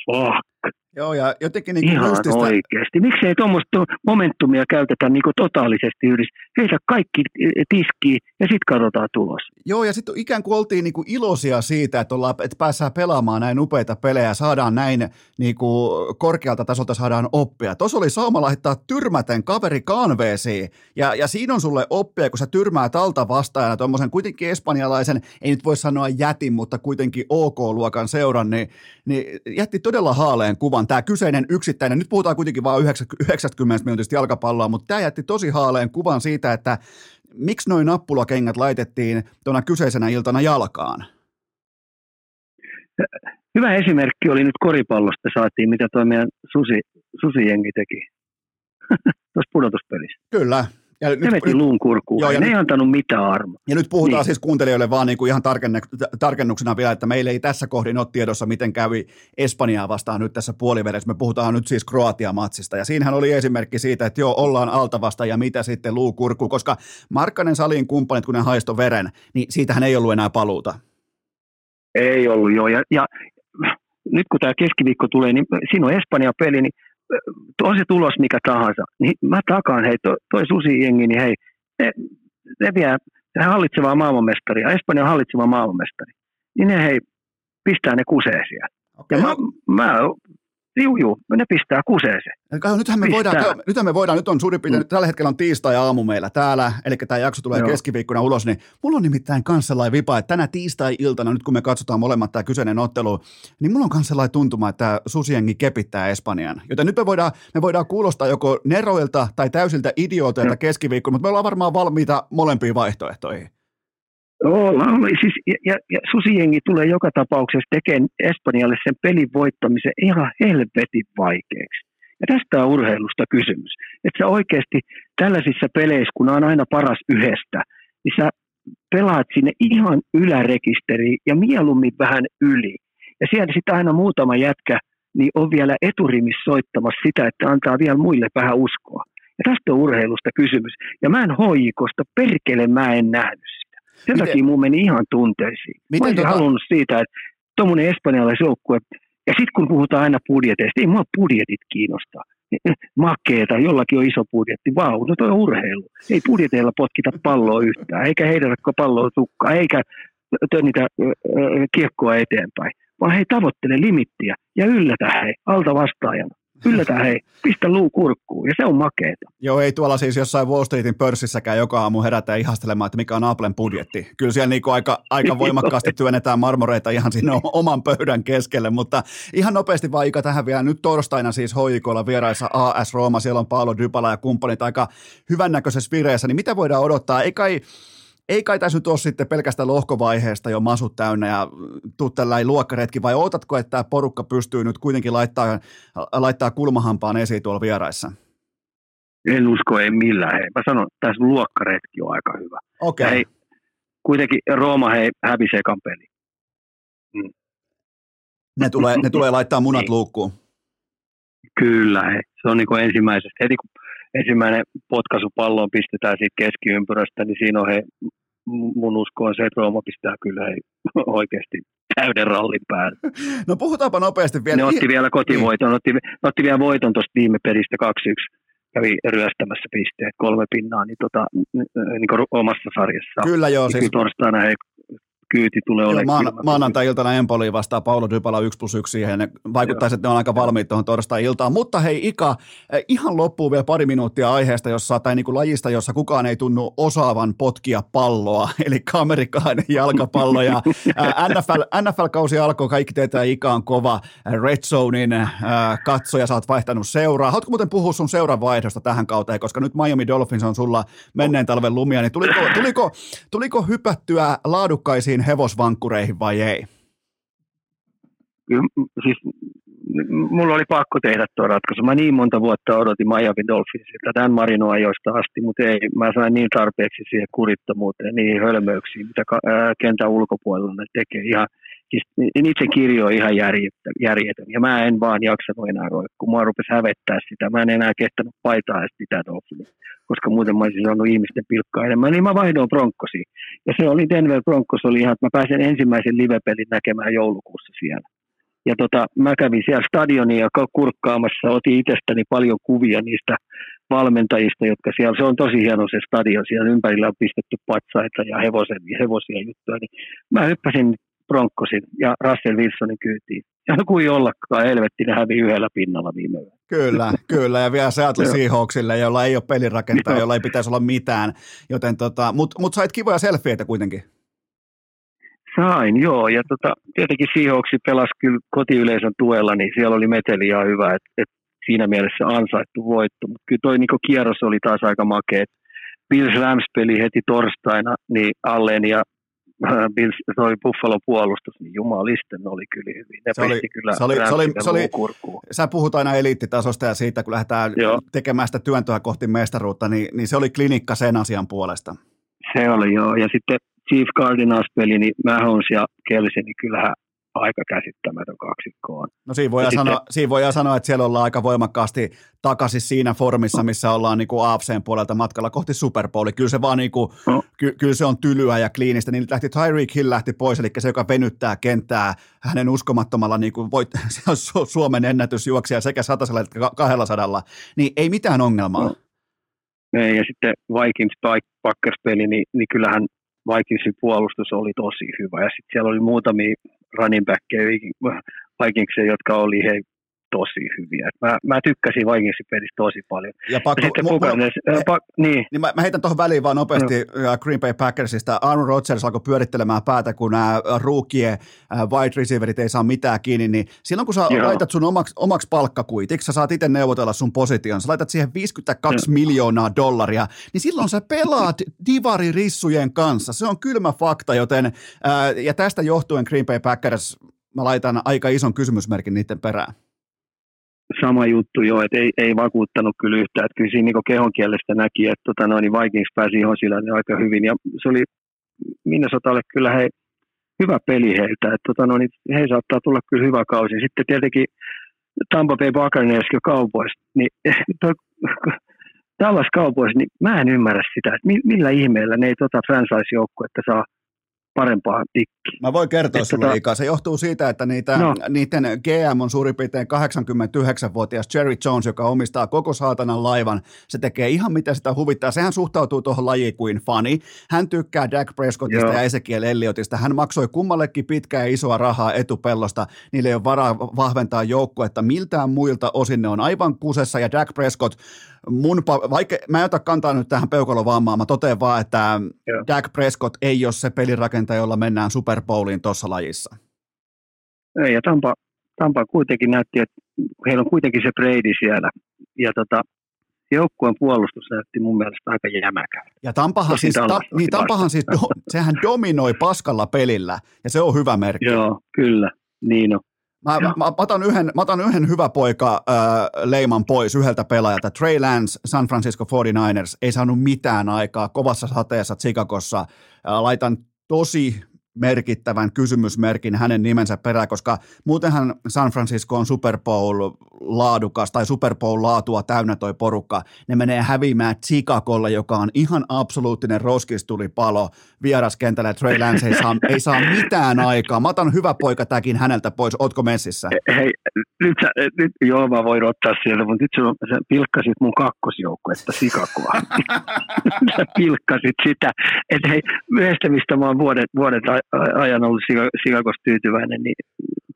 fuck? Joo, ja jotenkin niin Ihan justista... oikeasti. Miksei tuommoista momentumia käytetä niin kuin totaalisesti yhdessä? Heitä kaikki tiskiin ja sitten katsotaan tulos. Joo, ja sitten ikään kuin oltiin niin kuin iloisia siitä, että, ollaan, että päässään pelaamaan näin upeita pelejä, saadaan näin niin kuin korkealta tasolta saadaan oppia. Tuossa oli sauma laittaa tyrmäten kaveri kanveesiin, ja, ja siinä on sulle oppia, kun sä tyrmäät alta vastaajana tuommoisen kuitenkin espanjalaisen, ei nyt voi sanoa jätin, mutta kuitenkin OK-luokan seuran, niin, niin jätti todella haaleen kuvan on tämä kyseinen yksittäinen, nyt puhutaan kuitenkin vain 90 minuutista jalkapalloa, mutta tämä jätti tosi haaleen kuvan siitä, että miksi noin nappulakengät laitettiin tuona kyseisenä iltana jalkaan? Hyvä esimerkki oli nyt koripallosta saatiin, mitä tuo meidän susi, susijengi teki tuossa pudotuspelissä. Kyllä, ja nyt, veti luun kurkuun. Joo, ja ne nyt, ei antanut mitään armoa. Ja nyt puhutaan niin. siis kuuntelijoille vaan niin kuin ihan tarkennuksena vielä, että meillä ei tässä kohdin ole tiedossa, miten kävi Espanjaa vastaan nyt tässä puolivedessä. Me puhutaan nyt siis Kroatia-matsista. Ja siinähän oli esimerkki siitä, että joo, ollaan alta vasta ja mitä sitten luu kurkuu, koska Markkanen salin kumppanit, kun ne haisto veren, niin siitähän ei ollut enää paluuta. Ei ollut, joo. Ja, ja nyt kun tämä keskiviikko tulee, niin siinä on Espanja-peli, niin on se tulos mikä tahansa, niin mä takaan, hei, toi, toi Susi-jengi, niin hei, ne, ne vie hallitsevaa maailmanmestaria, Espanjan hallitseva maailmanmestari, niin ne hei, pistää ne kuseen siellä. Okay. Ja mä, mä Juu, juu, ne pistää kuseeseen. Nythän me, voidaan, nythän me voidaan, nyt on suurin piirtein, mm. tällä hetkellä on tiistai-aamu meillä täällä, eli tämä jakso tulee Joo. keskiviikkona ulos, niin mulla on nimittäin kanssa sellainen vipa, että tänä tiistai-iltana, nyt kun me katsotaan molemmat tämä kyseinen ottelu, niin mulla on kanssa sellainen tuntuma, että susiengi kepittää Espanjan. Joten nyt me voidaan, me voidaan kuulostaa joko neroilta tai täysiltä idiooteilta keskiviikkona, mutta me ollaan varmaan valmiita molempiin vaihtoehtoihin. Ollaan, siis, ja, ja, ja susijengi tulee joka tapauksessa tekemään Espanjalle sen pelin voittamisen ihan helvetin vaikeaksi. Ja tästä on urheilusta kysymys. Että sä oikeasti tällaisissa peleissä, kun on aina paras yhdestä, niin sä pelaat sinne ihan ylärekisteriin ja mieluummin vähän yli. Ja siellä sitten aina muutama jätkä niin on vielä eturimis soittamassa sitä, että antaa vielä muille vähän uskoa. Ja tästä on urheilusta kysymys. Ja mä en hoikosta, perkele mä en nähnyt sen Miten? takia mun meni ihan tunteisiin. Miten mä olisin tota... halunnut siitä, että tuommoinen espanjalaisjoukkue, ja sitten kun puhutaan aina budjeteista, ei mua budjetit kiinnostaa. Makeeta, jollakin on iso budjetti, vau, no toi on urheilu. Ei budjeteilla potkita palloa yhtään, eikä heidän palloa tukkaa, eikä niitä kiekkoa eteenpäin, vaan he tavoittele limittiä ja yllätä he alta vastaajana. Yllätä hei, pistä luu kurkkuun ja se on makeeta. Joo, ei tuolla siis jossain Wall Streetin pörssissäkään joka aamu herätä ihastelemaan, että mikä on Applen budjetti. Kyllä siellä niinku aika, aika voimakkaasti työnnetään marmoreita ihan sinne oman pöydän keskelle, mutta ihan nopeasti vaan Ika tähän vielä. Nyt torstaina siis hoikoilla vieraissa AS Rooma, siellä on Paolo Dybala ja kumppanit aika hyvännäköisessä vireessä, niin mitä voidaan odottaa? Ei kai ei kai tässä nyt ole sitten pelkästään lohkovaiheesta jo masut täynnä ja tuu tällainen luokkaretki, vai ootatko, että tämä porukka pystyy nyt kuitenkin laittaa, laittaa kulmahampaan esiin tuolla vieraissa? En usko, ei millään. Hei. Mä sanon, että tässä luokkaretki on aika hyvä. Okay. Hei, kuitenkin Rooma hei, hävisi ekan peli. Mm. Ne tulee, ne tulee laittaa munat Niin. luukkuun. Kyllä, he. se on niin kuin ensimmäisestä. Heti kun ensimmäinen potkaisu palloon pistetään siitä keskiympyrästä, niin siinä on he, mun usko on se, että Rooma pistää kyllä he oikeasti täyden rallin päälle. No puhutaanpa nopeasti vielä. Ne otti vielä kotivoiton, otti, ne otti vielä voiton tuosta viime pelistä 2-1. Kävi ryöstämässä pisteet, kolme pinnaa, niin, tota, niin kuin omassa sarjassaan. Kyllä joo, Niin siis kyllä torstaina he kyyti tulee Joo, olemaan. maan, kylmä. maanantai-iltana Empoliin vastaa Paulo Dybala 1 plus 1 siihen. Ne Vaikuttaisi, että ne on aika valmiit tuohon torstai-iltaan. Mutta hei Ika, eh, ihan loppuun vielä pari minuuttia aiheesta, jossa, tai niin kuin lajista, jossa kukaan ei tunnu osaavan potkia palloa, eli amerikkalainen jalkapallo. Ja ää, NFL, NFL-kausi alkoi, kaikki tietää Ika on kova Red Zonein ää, katsoja, sä oot vaihtanut seuraa. Haluatko muuten puhua sun seuran vaihdosta tähän kauteen, koska nyt Miami Dolphins on sulla menneen talven lumia, niin tuliko, tuliko, tuliko hypättyä laadukkaisiin hevosvankkureihin vai ei? Kyllä, siis, mulla oli pakko tehdä tuo ratkaisu. Mä niin monta vuotta odotin Miami Dolphinsilta Dan Marino ajoista asti, mutta ei, mä sain niin tarpeeksi siihen kurittomuuteen, niihin hölmöyksiin, mitä kentän ulkopuolella ne tekee. Ihan, siis niiden kirjo on ihan järjetön. Ja mä en vaan jaksanut enää roikkua. Mua rupesi hävettää sitä. Mä en enää kestänyt paitaa edes pitää Dolphinia, koska muuten mä olisin saanut ihmisten pilkkaa enemmän. Niin mä vaihdoin Bronccosiin. Ja se oli Denver Broncos, oli ihan, että mä pääsen ensimmäisen livepelin näkemään joulukuussa siellä. Ja tota, mä kävin siellä stadionia kurkkaamassa, otin itsestäni paljon kuvia niistä valmentajista, jotka siellä, se on tosi hieno se stadion, siellä ympärillä on pistetty patsaita ja hevosen, hevosia juttuja, niin mä hyppäsin Broncosin ja Russell Wilsonin kyytiin. Ja kuin ollakaan, helvetti, ne hävii yhdellä pinnalla viime yönä. Kyllä, kyllä, ja vielä Seattle. Seahawksille, jolla ei ole pelirakentaja, Joo. jolla ei pitäisi olla mitään, joten tota, mutta mut sait kivoja selfieitä kuitenkin. Sain, joo. Ja tota, tietenkin Seahawksi pelasi kyllä kotiyleisön tuella, niin siellä oli meteli ihan hyvä, että et siinä mielessä ansaittu voitto. Mutta kyllä toi niinku kierros oli taas aika makea. Bills Rams peli heti torstaina, niin Allen ja Bills, toi Buffalo puolustus, niin jumalisten oli kyllä hyvin. Ne Se oli- kyllä se oli- se oli- se oli-. Sä puhut aina eliittitasosta ja siitä, kun lähdetään Joo. tekemään sitä työntöä kohti mestaruutta, niin, niin se oli klinikka sen asian puolesta. Se oli joo. Ja sitten Chief Cardinals-peli, niin Mahomes ja Kelsey, niin kyllähän aika käsittämätön kaksikko on. No siinä voidaan, Ja sitten- sanoa, siinä voidaan sanoa, että siellä ollaan aika voimakkaasti takaisin siinä formissa, missä ollaan niin kuin AFCn puolelta matkalla kohti Super Bowlia. Kyllä se vaan niin kuin, No. ky, kyllä se on tylyä ja kliinistä. Niin lähti Tyreek Hill lähti pois, eli se, joka venyttää kenttää hänen uskomattomalla niin kuin voit, se on Su- Suomen ennätysjuoksija sekä satasella että ka- 200, niin ei mitään ongelmaa. No. Ei, Ja sitten Vikings Packers-peli, niin, niin kyllähän Vikingsin puolustus oli tosi hyvä. Ja sitten siellä oli muutamia running backkejä Vikingsia, jotka oli hei, tosi hyviä. Mä, mä tykkäsin Vikingsin pelistä tosi paljon. Ja Ja pakko, sitten mu- mu- Buccaneers, äh, pa, niin, Niin mä, mä heitän tuohon väliin vaan nopeasti no. Green Bay Packersista. Aaron Rodgers alkoi pyörittelemään päätä, kun nämä ruukien wide receiverit ei saa mitään kiinni, niin silloin kun sä Joo. Laitat sun omaks, omaks palkkakuitiksi, sä saat itse neuvotella sun position, sä laitat siihen 52 Joo. miljoonaa dollaria, niin silloin sä pelaat divaririssujen kanssa. Se on kylmä fakta, joten ää, ja tästä johtuen Green Bay Packers, mä laitan aika ison kysymysmerkin niiden perään. Sama juttu jo, että ei, ei vakuuttanut kyllä yhtään. Että kyllä siinä niin kehon kielestä näki, että tota, noin, niin Vikings pääsi niin aika hyvin. Ja se oli Minnesotalle kyllä hei, hyvä peli heiltä. Että tota, noin, niin he saattaa tulla kyllä hyvä kausi. Sitten tietenkin Tampa Bay Buccaneers ja niin toi, Dallas Cowboys, niin mä en ymmärrä sitä, että mi- millä ihmeellä ne ei tota franchise-joukkuetta saa parempaa tikkiä. Mä voin kertoa Et sulle, tota- Ika. Se johtuu siitä, että niitä, No. niiden GM on suurin piirtein 89-vuotias Jerry Jones, joka omistaa koko saatanan laivan. Se tekee ihan mitä sitä huvittaa. Sehän suhtautuu tuohon lajiin kuin fani. Hän tykkää Dak Prescottista Joo. ja Ezekiel Elliotista. Hän maksoi kummallekin pitkää ja isoa rahaa etupellosta. Niille ei ole varaa vahventaa joukkuetta. Miltään muilta osin ne on aivan kusessa ja Dak Prescott mun, vaikka mä en ota kantaa nyt tähän peukalovammaan, mä totean vaan, että Joo. Dak Prescott ei ole se pelirakentaja, jolla mennään Super Bowliin tuossa lajissa. Ei, ja Tampa, Tampa kuitenkin näytti, että heillä on kuitenkin se Brady siellä. Ja tota, joukkueen puolustus näytti mun mielestä aika jämäkä. Ja Tampahan siis, ta, niin Tampahan siis, do, sehän dominoi paskalla pelillä, ja se on hyvä merkki. Joo, kyllä, niin on. Mä, mä, mä, otan yhden, mä otan yhden hyvä poika äh, leiman pois yhdeltä pelaajalta. Trey Lance, San Francisco 49ers, ei saanut mitään aikaa kovassa sateessa Chicagossa. Äh, laitan tosi merkittävän kysymysmerkin hänen nimensä perään, koska muutenhan San Francisco on Super Bowl laadukas tai Super Bowl laatua täynnä toi porukka. Ne menee häviämään Chicagolle, joka on ihan absoluuttinen roskistulipalo vieraskentällä. Trey Lance ei saa, ei saa mitään aikaa. Mä otan hyvä poika täkin häneltä pois. Ootko messissä? Hei, nyt, sä, nyt joo, mä voin ottaa sieltä, mutta nyt sä, sä pilkkasit mun kakkosjoukkuetta Chicagoa. sä pilkkasit sitä. Että hei, yhdestä mistä mä oon vuodet, vuodet ajan ollut Chicagossa tyytyväinen, niin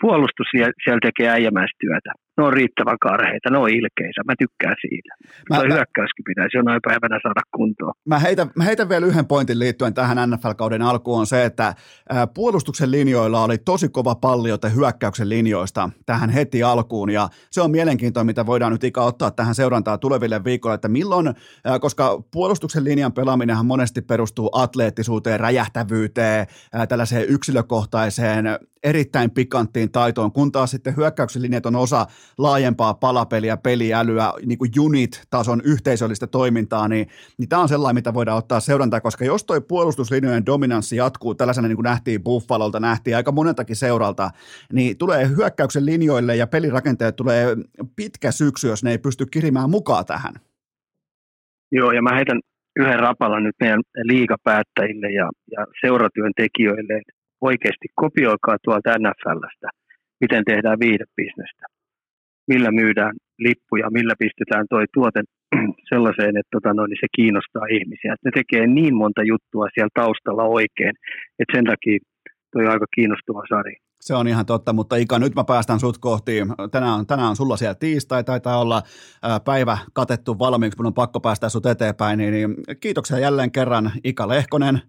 puolustus siellä, siellä tekee äijämäistyötä ne on riittävän karheita, ne on ilkeitä, mä tykkään siitä. Mä, Tuo mä, hyökkäyskin pitäisi jonain päivänä saada kuntoon. Mä heitän, mä heitän vielä yhden pointin liittyen tähän NFL-kauden alkuun on se, että puolustuksen linjoilla oli tosi kova palliote hyökkäyksen linjoista tähän heti alkuun ja se on mielenkiintoa, mitä voidaan nyt ikä ottaa tähän seurantaa tuleville viikoille, että milloin, koska puolustuksen linjan pelaaminenhan monesti perustuu atleettisuuteen, räjähtävyyteen, tällaiseen yksilökohtaiseen erittäin pikanttiin taitoon, kun taas sitten hyökkäyksen linjat on osa laajempaa palapeliä, peliälyä, niin kuin unit-tason yhteisöllistä toimintaa, niin, niin tämä on sellainen, mitä voidaan ottaa seurantaa, koska jos toi puolustuslinjojen dominanssi jatkuu tällaisena, niin kuin nähtiin Buffalolta, nähtiin aika moneltakin seuralta, niin tulee hyökkäyksen linjoille ja pelirakenteet tulee pitkä syksy, jos ne ei pysty kirimään mukaan tähän. Joo, ja mä heitän yhden rapalla nyt meidän liigapäättäjille ja, ja seuratyön tekijöille, oikeasti kopioikaa tuolta NFLstä, miten tehdään viidebisnestä millä myydään lippuja, millä pistetään toi tuote sellaiseen, että tota noin, niin se kiinnostaa ihmisiä. Et ne tekee niin monta juttua siellä taustalla oikein, että sen takia toi aika kiinnostava sarja. Se on ihan totta, mutta Ika, nyt mä päästän sut kohti. Tänään, tänään on sulla siellä tiistai, taitaa olla päivä katettu valmiiksi, mun on pakko päästä sut eteenpäin. Niin, niin kiitoksia jälleen kerran Ika Lehkonen.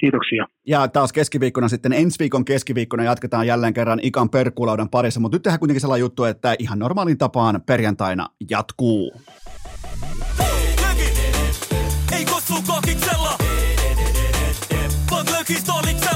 Kiitoksia. Ja taas keskiviikkona sitten, ensi viikon keskiviikkona jatketaan jälleen kerran Ikan perkulaudan parissa, mutta nyt tehdään kuitenkin sellainen juttu, että ihan normaalin tapaan perjantaina jatkuu. Ei kossu kokiksella, vaan lökistoliksella. Tää